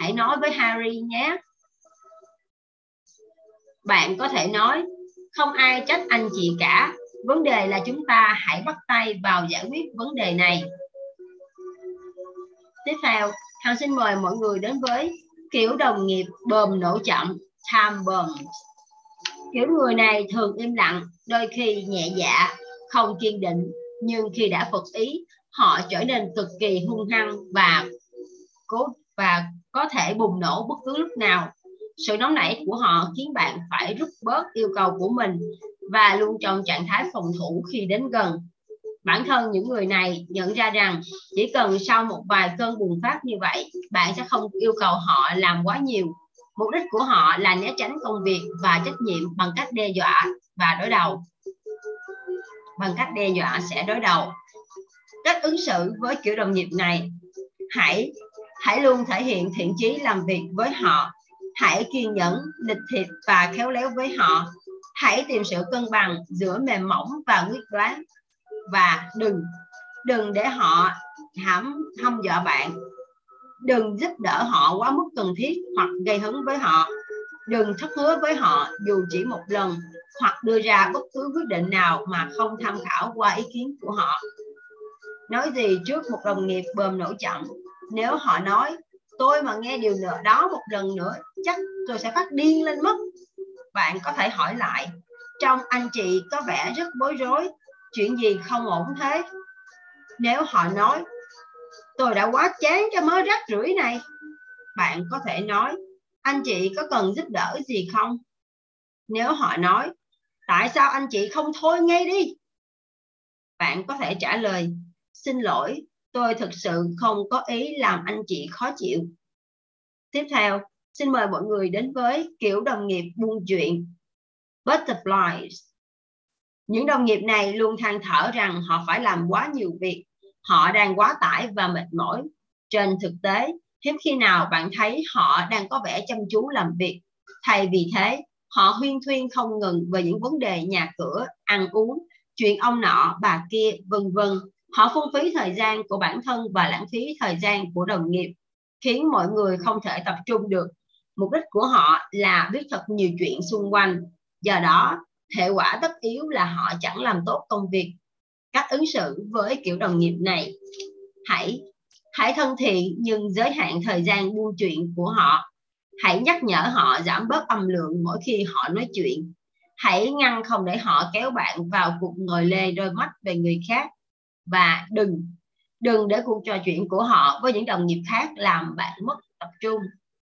hãy nói với Harry nhé. Bạn có thể nói, không ai trách anh chị cả, vấn đề là chúng ta hãy bắt tay vào giải quyết vấn đề này. Tiếp theo, Hằng xin mời mọi người đến với kiểu đồng nghiệp bờm nổ chậm, time bơm Kiểu người này thường im lặng, đôi khi nhẹ dạ, không kiên định, nhưng khi đã phục ý, họ trở nên cực kỳ hung hăng và cố và có thể bùng nổ bất cứ lúc nào. Sự nóng nảy của họ khiến bạn phải rút bớt yêu cầu của mình và luôn trong trạng thái phòng thủ khi đến gần. Bản thân những người này nhận ra rằng chỉ cần sau một vài cơn bùng phát như vậy, bạn sẽ không yêu cầu họ làm quá nhiều. Mục đích của họ là né tránh công việc và trách nhiệm bằng cách đe dọa và đối đầu. Bằng cách đe dọa sẽ đối đầu cách ứng xử với kiểu đồng nghiệp này. Hãy hãy luôn thể hiện thiện chí làm việc với họ. Hãy kiên nhẫn, lịch thiệp và khéo léo với họ. Hãy tìm sự cân bằng giữa mềm mỏng và quyết đoán. Và đừng đừng để họ hãm hâm dọa bạn. Đừng giúp đỡ họ quá mức cần thiết hoặc gây hứng với họ. Đừng thất hứa với họ dù chỉ một lần hoặc đưa ra bất cứ quyết định nào mà không tham khảo qua ý kiến của họ nói gì trước một đồng nghiệp bơm nổ chậm nếu họ nói, tôi mà nghe điều nữa đó một lần nữa, chắc tôi sẽ phát điên lên mất. Bạn có thể hỏi lại, trong anh chị có vẻ rất bối rối, chuyện gì không ổn thế? Nếu họ nói, tôi đã quá chán cho mớ rác rưởi này. Bạn có thể nói, anh chị có cần giúp đỡ gì không? Nếu họ nói, tại sao anh chị không thôi ngay đi? Bạn có thể trả lời xin lỗi tôi thực sự không có ý làm anh chị khó chịu tiếp theo xin mời mọi người đến với kiểu đồng nghiệp buôn chuyện butterflies những đồng nghiệp này luôn than thở rằng họ phải làm quá nhiều việc, họ đang quá tải và mệt mỏi. Trên thực tế, hiếm khi nào bạn thấy họ đang có vẻ chăm chú làm việc. Thay vì thế, họ huyên thuyên không ngừng về những vấn đề nhà cửa, ăn uống, chuyện ông nọ, bà kia, vân vân. Họ phung phí thời gian của bản thân và lãng phí thời gian của đồng nghiệp. khiến mọi người không thể tập trung được. Mục đích của họ là biết thật nhiều chuyện xung quanh. Do đó, hệ quả tất yếu là họ chẳng làm tốt công việc. Cách ứng xử với kiểu đồng nghiệp này, hãy hãy thân thiện nhưng giới hạn thời gian buôn chuyện của họ. Hãy nhắc nhở họ giảm bớt âm lượng mỗi khi họ nói chuyện. Hãy ngăn không để họ kéo bạn vào cuộc ngồi lê đôi mắt về người khác. Và đừng đừng để cuộc trò chuyện của họ với những đồng nghiệp khác làm bạn mất tập trung.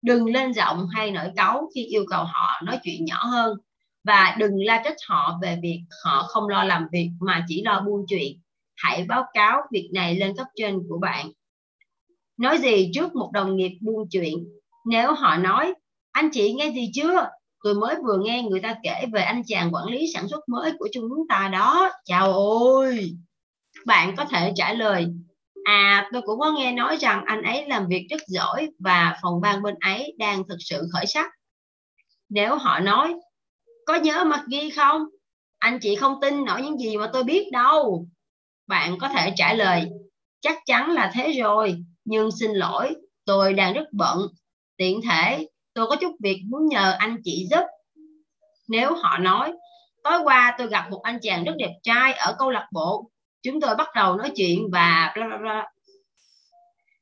Đừng lên giọng hay nổi cáu khi yêu cầu họ nói chuyện nhỏ hơn. Và đừng la trách họ về việc họ không lo làm việc mà chỉ lo buôn chuyện. Hãy báo cáo việc này lên cấp trên của bạn. Nói gì trước một đồng nghiệp buôn chuyện? Nếu họ nói, anh chị nghe gì chưa? Tôi mới vừa nghe người ta kể về anh chàng quản lý sản xuất mới của chúng ta đó. Chào ôi! Bạn có thể trả lời À, tôi cũng có nghe nói rằng anh ấy làm việc rất giỏi và phòng ban bên ấy đang thực sự khởi sắc. Nếu họ nói, có nhớ mặt ghi không? Anh chị không tin nổi những gì mà tôi biết đâu. Bạn có thể trả lời, chắc chắn là thế rồi, nhưng xin lỗi, tôi đang rất bận. Tiện thể, tôi có chút việc muốn nhờ anh chị giúp. Nếu họ nói, tối qua tôi gặp một anh chàng rất đẹp trai ở câu lạc bộ chúng tôi bắt đầu nói chuyện và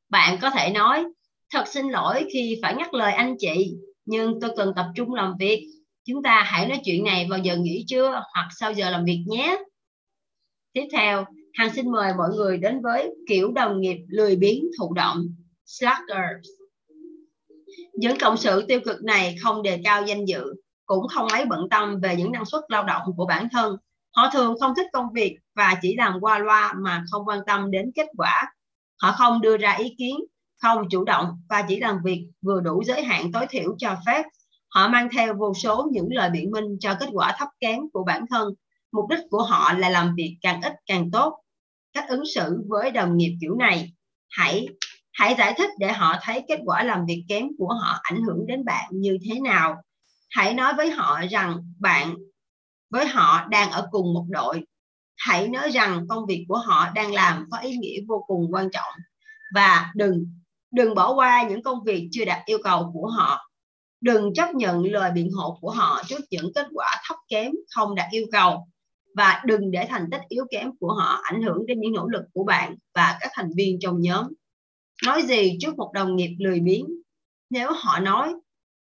bạn có thể nói, thật xin lỗi khi phải ngắt lời anh chị, nhưng tôi cần tập trung làm việc. Chúng ta hãy nói chuyện này vào giờ nghỉ trưa hoặc sau giờ làm việc nhé. Tiếp theo, hằng xin mời mọi người đến với kiểu đồng nghiệp lười biếng thụ động, slackers. Những cộng sự tiêu cực này không đề cao danh dự, cũng không mấy bận tâm về những năng suất lao động của bản thân họ thường không thích công việc và chỉ làm qua loa mà không quan tâm đến kết quả. Họ không đưa ra ý kiến, không chủ động và chỉ làm việc vừa đủ giới hạn tối thiểu cho phép. Họ mang theo vô số những lời biện minh cho kết quả thấp kém của bản thân. Mục đích của họ là làm việc càng ít càng tốt. Cách ứng xử với đồng nghiệp kiểu này, hãy hãy giải thích để họ thấy kết quả làm việc kém của họ ảnh hưởng đến bạn như thế nào. Hãy nói với họ rằng bạn với họ đang ở cùng một đội. Hãy nhớ rằng công việc của họ đang làm có ý nghĩa vô cùng quan trọng. Và đừng đừng bỏ qua những công việc chưa đạt yêu cầu của họ. Đừng chấp nhận lời biện hộ của họ trước những kết quả thấp kém không đạt yêu cầu. Và đừng để thành tích yếu kém của họ ảnh hưởng đến những nỗ lực của bạn và các thành viên trong nhóm. Nói gì trước một đồng nghiệp lười biếng? Nếu họ nói,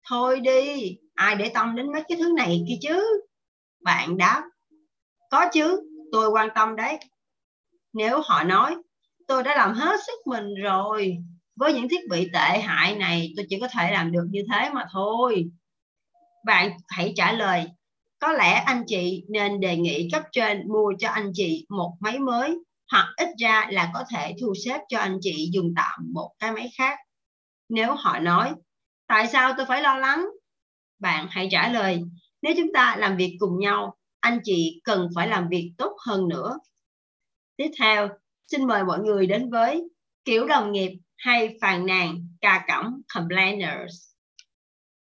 thôi đi, ai để tâm đến mấy cái thứ này kia chứ? Bạn đáp có chứ? Tôi quan tâm đấy. Nếu họ nói, tôi đã làm hết sức mình rồi, với những thiết bị tệ hại này, tôi chỉ có thể làm được như thế mà thôi. Bạn hãy trả lời, có lẽ anh chị nên đề nghị cấp trên mua cho anh chị một máy mới, hoặc ít ra là có thể thu xếp cho anh chị dùng tạm một cái máy khác. Nếu họ nói, tại sao tôi phải lo lắng? Bạn hãy trả lời nếu chúng ta làm việc cùng nhau, anh chị cần phải làm việc tốt hơn nữa. Tiếp theo, xin mời mọi người đến với kiểu đồng nghiệp hay phàn nàn, ca cẩm, complainers.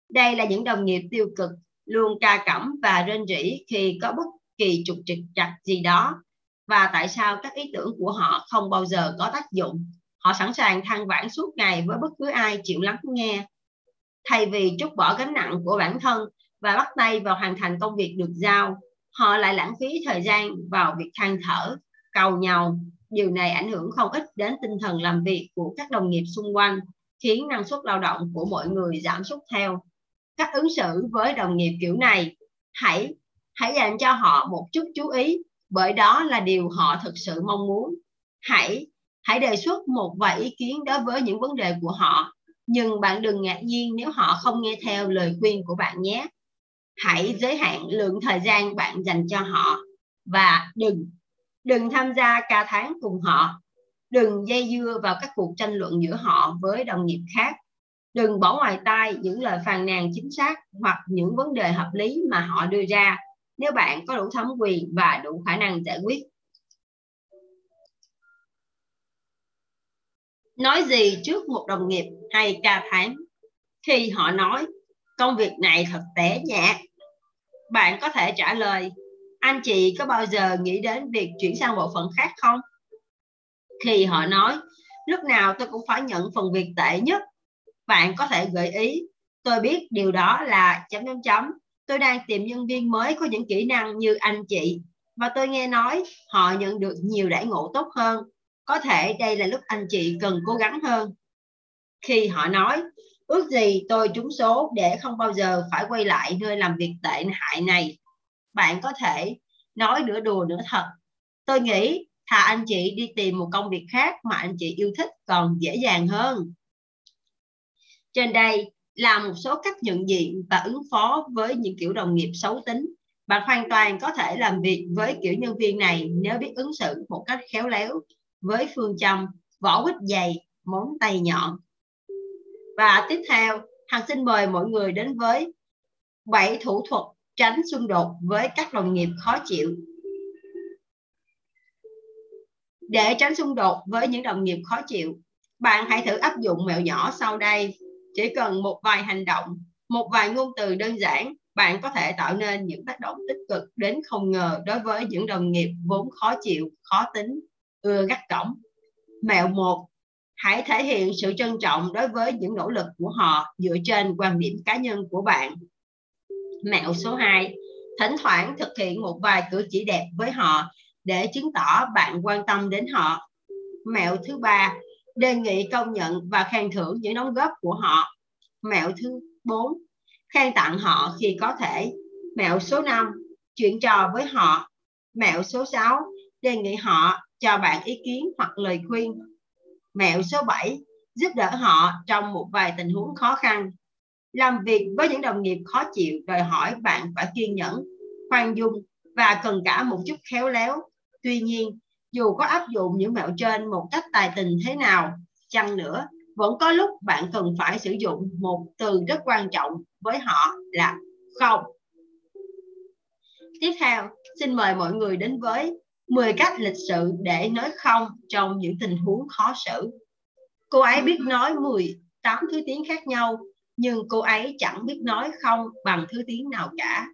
Đây là những đồng nghiệp tiêu cực, luôn ca cẩm và rên rỉ khi có bất kỳ trục trặc chặt gì đó. Và tại sao các ý tưởng của họ không bao giờ có tác dụng? Họ sẵn sàng than vãn suốt ngày với bất cứ ai chịu lắng nghe. Thay vì trút bỏ gánh nặng của bản thân và bắt tay vào hoàn thành công việc được giao. Họ lại lãng phí thời gian vào việc than thở, cầu nhau điều này ảnh hưởng không ít đến tinh thần làm việc của các đồng nghiệp xung quanh, khiến năng suất lao động của mọi người giảm sút theo. Cách ứng xử với đồng nghiệp kiểu này, hãy hãy dành cho họ một chút chú ý, bởi đó là điều họ thực sự mong muốn. Hãy hãy đề xuất một vài ý kiến đối với những vấn đề của họ, nhưng bạn đừng ngạc nhiên nếu họ không nghe theo lời khuyên của bạn nhé hãy giới hạn lượng thời gian bạn dành cho họ và đừng đừng tham gia ca tháng cùng họ. Đừng dây dưa vào các cuộc tranh luận giữa họ với đồng nghiệp khác. Đừng bỏ ngoài tai những lời phàn nàn chính xác hoặc những vấn đề hợp lý mà họ đưa ra nếu bạn có đủ thẩm quyền và đủ khả năng giải quyết. Nói gì trước một đồng nghiệp hay ca tháng khi họ nói công việc này thật tẻ nhạt bạn có thể trả lời, anh chị có bao giờ nghĩ đến việc chuyển sang bộ phận khác không? Khi họ nói, lúc nào tôi cũng phải nhận phần việc tệ nhất. Bạn có thể gợi ý, tôi biết điều đó là chấm chấm chấm. Tôi đang tìm nhân viên mới có những kỹ năng như anh chị. Và tôi nghe nói, họ nhận được nhiều đãi ngộ tốt hơn. Có thể đây là lúc anh chị cần cố gắng hơn. Khi họ nói ước gì tôi trúng số để không bao giờ phải quay lại nơi làm việc tệ hại này. Bạn có thể nói nửa đùa nửa thật. Tôi nghĩ thà anh chị đi tìm một công việc khác mà anh chị yêu thích còn dễ dàng hơn. Trên đây là một số cách nhận diện và ứng phó với những kiểu đồng nghiệp xấu tính. Bạn hoàn toàn có thể làm việc với kiểu nhân viên này nếu biết ứng xử một cách khéo léo, với phương châm vỏ quýt dày, móng tay nhọn và tiếp theo, hằng xin mời mọi người đến với bảy thủ thuật tránh xung đột với các đồng nghiệp khó chịu. Để tránh xung đột với những đồng nghiệp khó chịu, bạn hãy thử áp dụng mẹo nhỏ sau đây. Chỉ cần một vài hành động, một vài ngôn từ đơn giản, bạn có thể tạo nên những tác động tích cực đến không ngờ đối với những đồng nghiệp vốn khó chịu, khó tính, ưa gắt cổng. Mẹo một hãy thể hiện sự trân trọng đối với những nỗ lực của họ dựa trên quan điểm cá nhân của bạn. Mẹo số 2 thỉnh thoảng thực hiện một vài cử chỉ đẹp với họ để chứng tỏ bạn quan tâm đến họ. Mẹo thứ ba, đề nghị công nhận và khen thưởng những đóng góp của họ. Mẹo thứ 4 khen tặng họ khi có thể. Mẹo số 5 chuyện trò với họ. Mẹo số 6 đề nghị họ cho bạn ý kiến hoặc lời khuyên mẹo số 7 giúp đỡ họ trong một vài tình huống khó khăn. Làm việc với những đồng nghiệp khó chịu đòi hỏi bạn phải kiên nhẫn, khoan dung và cần cả một chút khéo léo. Tuy nhiên, dù có áp dụng những mẹo trên một cách tài tình thế nào, chăng nữa, vẫn có lúc bạn cần phải sử dụng một từ rất quan trọng với họ là không. Tiếp theo, xin mời mọi người đến với 10 cách lịch sự để nói không trong những tình huống khó xử cô ấy biết nói 18 thứ tiếng khác nhau nhưng cô ấy chẳng biết nói không bằng thứ tiếng nào cả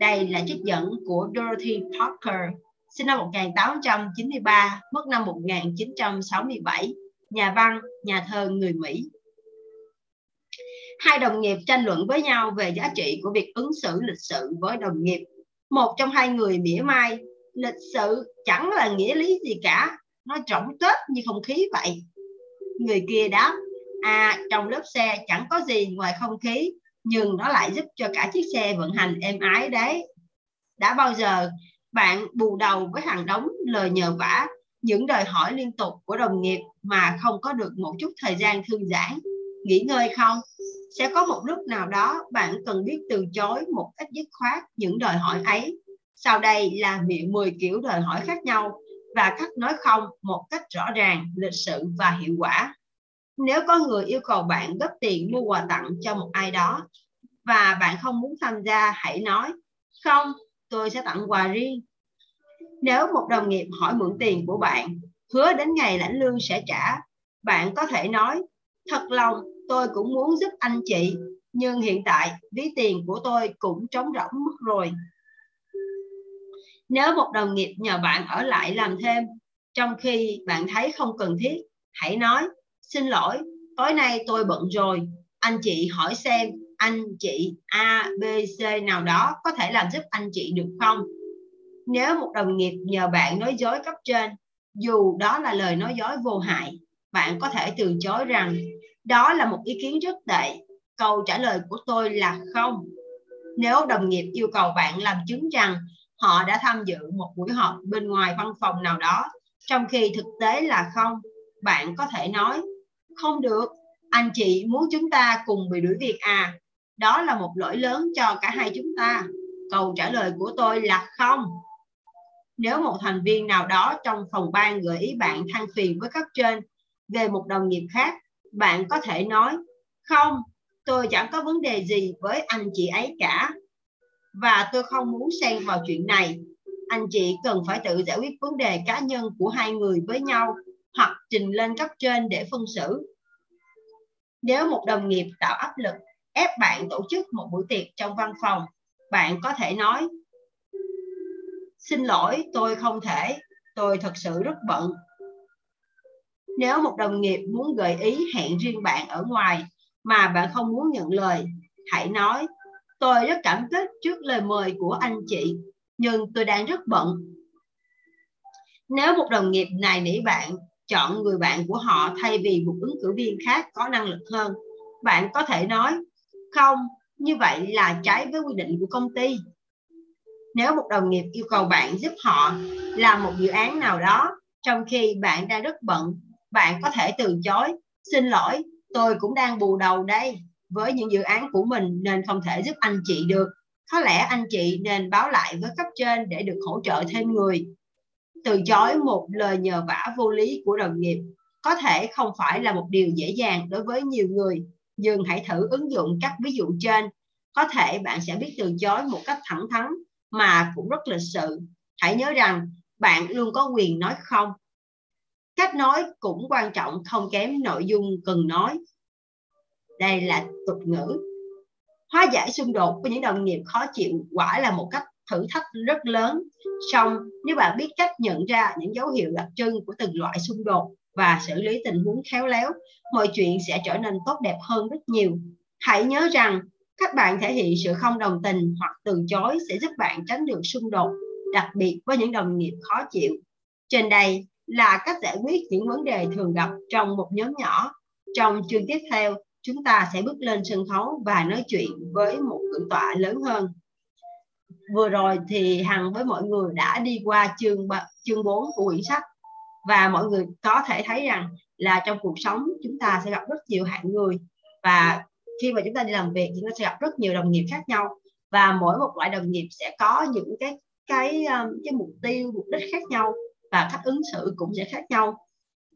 đây là trích dẫn của Dorothy Parker sinh năm 1893, mất năm 1967, nhà văn, nhà thơ người Mỹ. Hai đồng nghiệp tranh luận với nhau về giá trị của việc ứng xử lịch sự với đồng nghiệp. Một trong hai người mỉa mai, lịch sự chẳng là nghĩa lý gì cả, nó trọng tết như không khí vậy. Người kia đáp, à trong lớp xe chẳng có gì ngoài không khí, nhưng nó lại giúp cho cả chiếc xe vận hành êm ái đấy. Đã bao giờ bạn bù đầu với hàng đống lời nhờ vả những đòi hỏi liên tục của đồng nghiệp mà không có được một chút thời gian thư giãn nghỉ ngơi không sẽ có một lúc nào đó bạn cần biết từ chối một cách dứt khoát những đòi hỏi ấy sau đây là miệng 10 kiểu đòi hỏi khác nhau và cách nói không một cách rõ ràng lịch sự và hiệu quả nếu có người yêu cầu bạn góp tiền mua quà tặng cho một ai đó và bạn không muốn tham gia hãy nói không tôi sẽ tặng quà riêng. Nếu một đồng nghiệp hỏi mượn tiền của bạn, hứa đến ngày lãnh lương sẽ trả, bạn có thể nói, thật lòng tôi cũng muốn giúp anh chị, nhưng hiện tại ví tiền của tôi cũng trống rỗng mất rồi. Nếu một đồng nghiệp nhờ bạn ở lại làm thêm, trong khi bạn thấy không cần thiết, hãy nói, xin lỗi, tối nay tôi bận rồi, anh chị hỏi xem anh chị A, B, C nào đó có thể làm giúp anh chị được không? Nếu một đồng nghiệp nhờ bạn nói dối cấp trên, dù đó là lời nói dối vô hại, bạn có thể từ chối rằng đó là một ý kiến rất tệ. Câu trả lời của tôi là không. Nếu đồng nghiệp yêu cầu bạn làm chứng rằng họ đã tham dự một buổi họp bên ngoài văn phòng nào đó, trong khi thực tế là không, bạn có thể nói không được, anh chị muốn chúng ta cùng bị đuổi việc à? Đó là một lỗi lớn cho cả hai chúng ta. Câu trả lời của tôi là không. Nếu một thành viên nào đó trong phòng ban gợi ý bạn than phiền với cấp trên về một đồng nghiệp khác, bạn có thể nói không, tôi chẳng có vấn đề gì với anh chị ấy cả. Và tôi không muốn xen vào chuyện này. Anh chị cần phải tự giải quyết vấn đề cá nhân của hai người với nhau hoặc trình lên cấp trên để phân xử. Nếu một đồng nghiệp tạo áp lực ép bạn tổ chức một buổi tiệc trong văn phòng, bạn có thể nói Xin lỗi, tôi không thể, tôi thật sự rất bận. Nếu một đồng nghiệp muốn gợi ý hẹn riêng bạn ở ngoài, mà bạn không muốn nhận lời hãy nói tôi rất cảm kích trước lời mời của anh chị, nhưng tôi đang rất bận. Nếu một đồng nghiệp này nỉ bạn chọn người bạn của họ thay vì một ứng cử viên khác có năng lực hơn, bạn có thể nói, không, như vậy là trái với quy định của công ty. Nếu một đồng nghiệp yêu cầu bạn giúp họ làm một dự án nào đó, trong khi bạn đang rất bận, bạn có thể từ chối, xin lỗi, tôi cũng đang bù đầu đây với những dự án của mình nên không thể giúp anh chị được. Có lẽ anh chị nên báo lại với cấp trên để được hỗ trợ thêm người. Từ chối một lời nhờ vả vô lý của đồng nghiệp có thể không phải là một điều dễ dàng đối với nhiều người. Nhưng hãy thử ứng dụng các ví dụ trên. Có thể bạn sẽ biết từ chối một cách thẳng thắn mà cũng rất lịch sự. Hãy nhớ rằng bạn luôn có quyền nói không. Cách nói cũng quan trọng, không kém nội dung cần nói đây là tục ngữ. Hóa giải xung đột với những đồng nghiệp khó chịu quả là một cách thử thách rất lớn. Song, nếu bạn biết cách nhận ra những dấu hiệu đặc trưng của từng loại xung đột và xử lý tình huống khéo léo, mọi chuyện sẽ trở nên tốt đẹp hơn rất nhiều. Hãy nhớ rằng, các bạn thể hiện sự không đồng tình hoặc từ chối sẽ giúp bạn tránh được xung đột, đặc biệt với những đồng nghiệp khó chịu. Trên đây là cách giải quyết những vấn đề thường gặp trong một nhóm nhỏ. Trong chương tiếp theo chúng ta sẽ bước lên sân khấu và nói chuyện với một cử tọa lớn hơn. Vừa rồi thì hằng với mọi người đã đi qua chương chương 4 của quyển sách. Và mọi người có thể thấy rằng là trong cuộc sống chúng ta sẽ gặp rất nhiều hạng người. Và khi mà chúng ta đi làm việc chúng ta sẽ gặp rất nhiều đồng nghiệp khác nhau. Và mỗi một loại đồng nghiệp sẽ có những cái cái um, cái mục tiêu, mục đích khác nhau. Và cách ứng xử cũng sẽ khác nhau.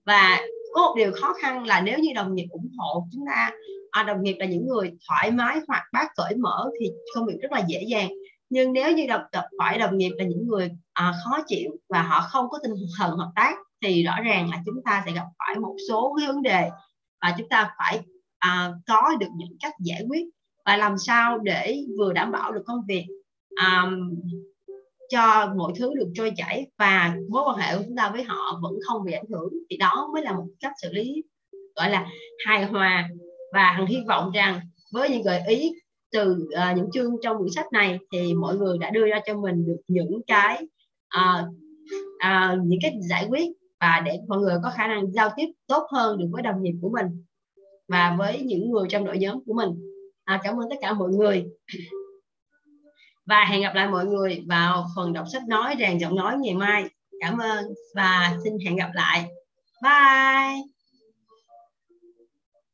Và có một điều khó khăn là nếu như đồng nghiệp ủng hộ chúng ta à, đồng nghiệp là những người thoải mái hoặc bác cởi mở thì công việc rất là dễ dàng. Nhưng nếu như đồng tập phải đồng nghiệp là những người à, khó chịu và họ không có tinh thần hợp tác thì rõ ràng là chúng ta sẽ gặp phải một số cái vấn đề và chúng ta phải à, có được những cách giải quyết và làm sao để vừa đảm bảo được công việc. À, cho mọi thứ được trôi chảy và mối quan hệ của chúng ta với họ vẫn không bị ảnh hưởng thì đó mới là một cách xử lý gọi là hài hòa. Và hằng hy vọng rằng với những gợi ý từ uh, những chương trong quyển sách này thì mọi người đã đưa ra cho mình được những cái uh, uh, những cái giải quyết và để mọi người có khả năng giao tiếp tốt hơn được với đồng nghiệp của mình và với những người trong đội nhóm của mình. À, cảm ơn tất cả mọi người và hẹn gặp lại mọi người vào phần đọc sách nói, ràng giọng nói ngày mai. Cảm ơn và xin hẹn gặp lại. Bye.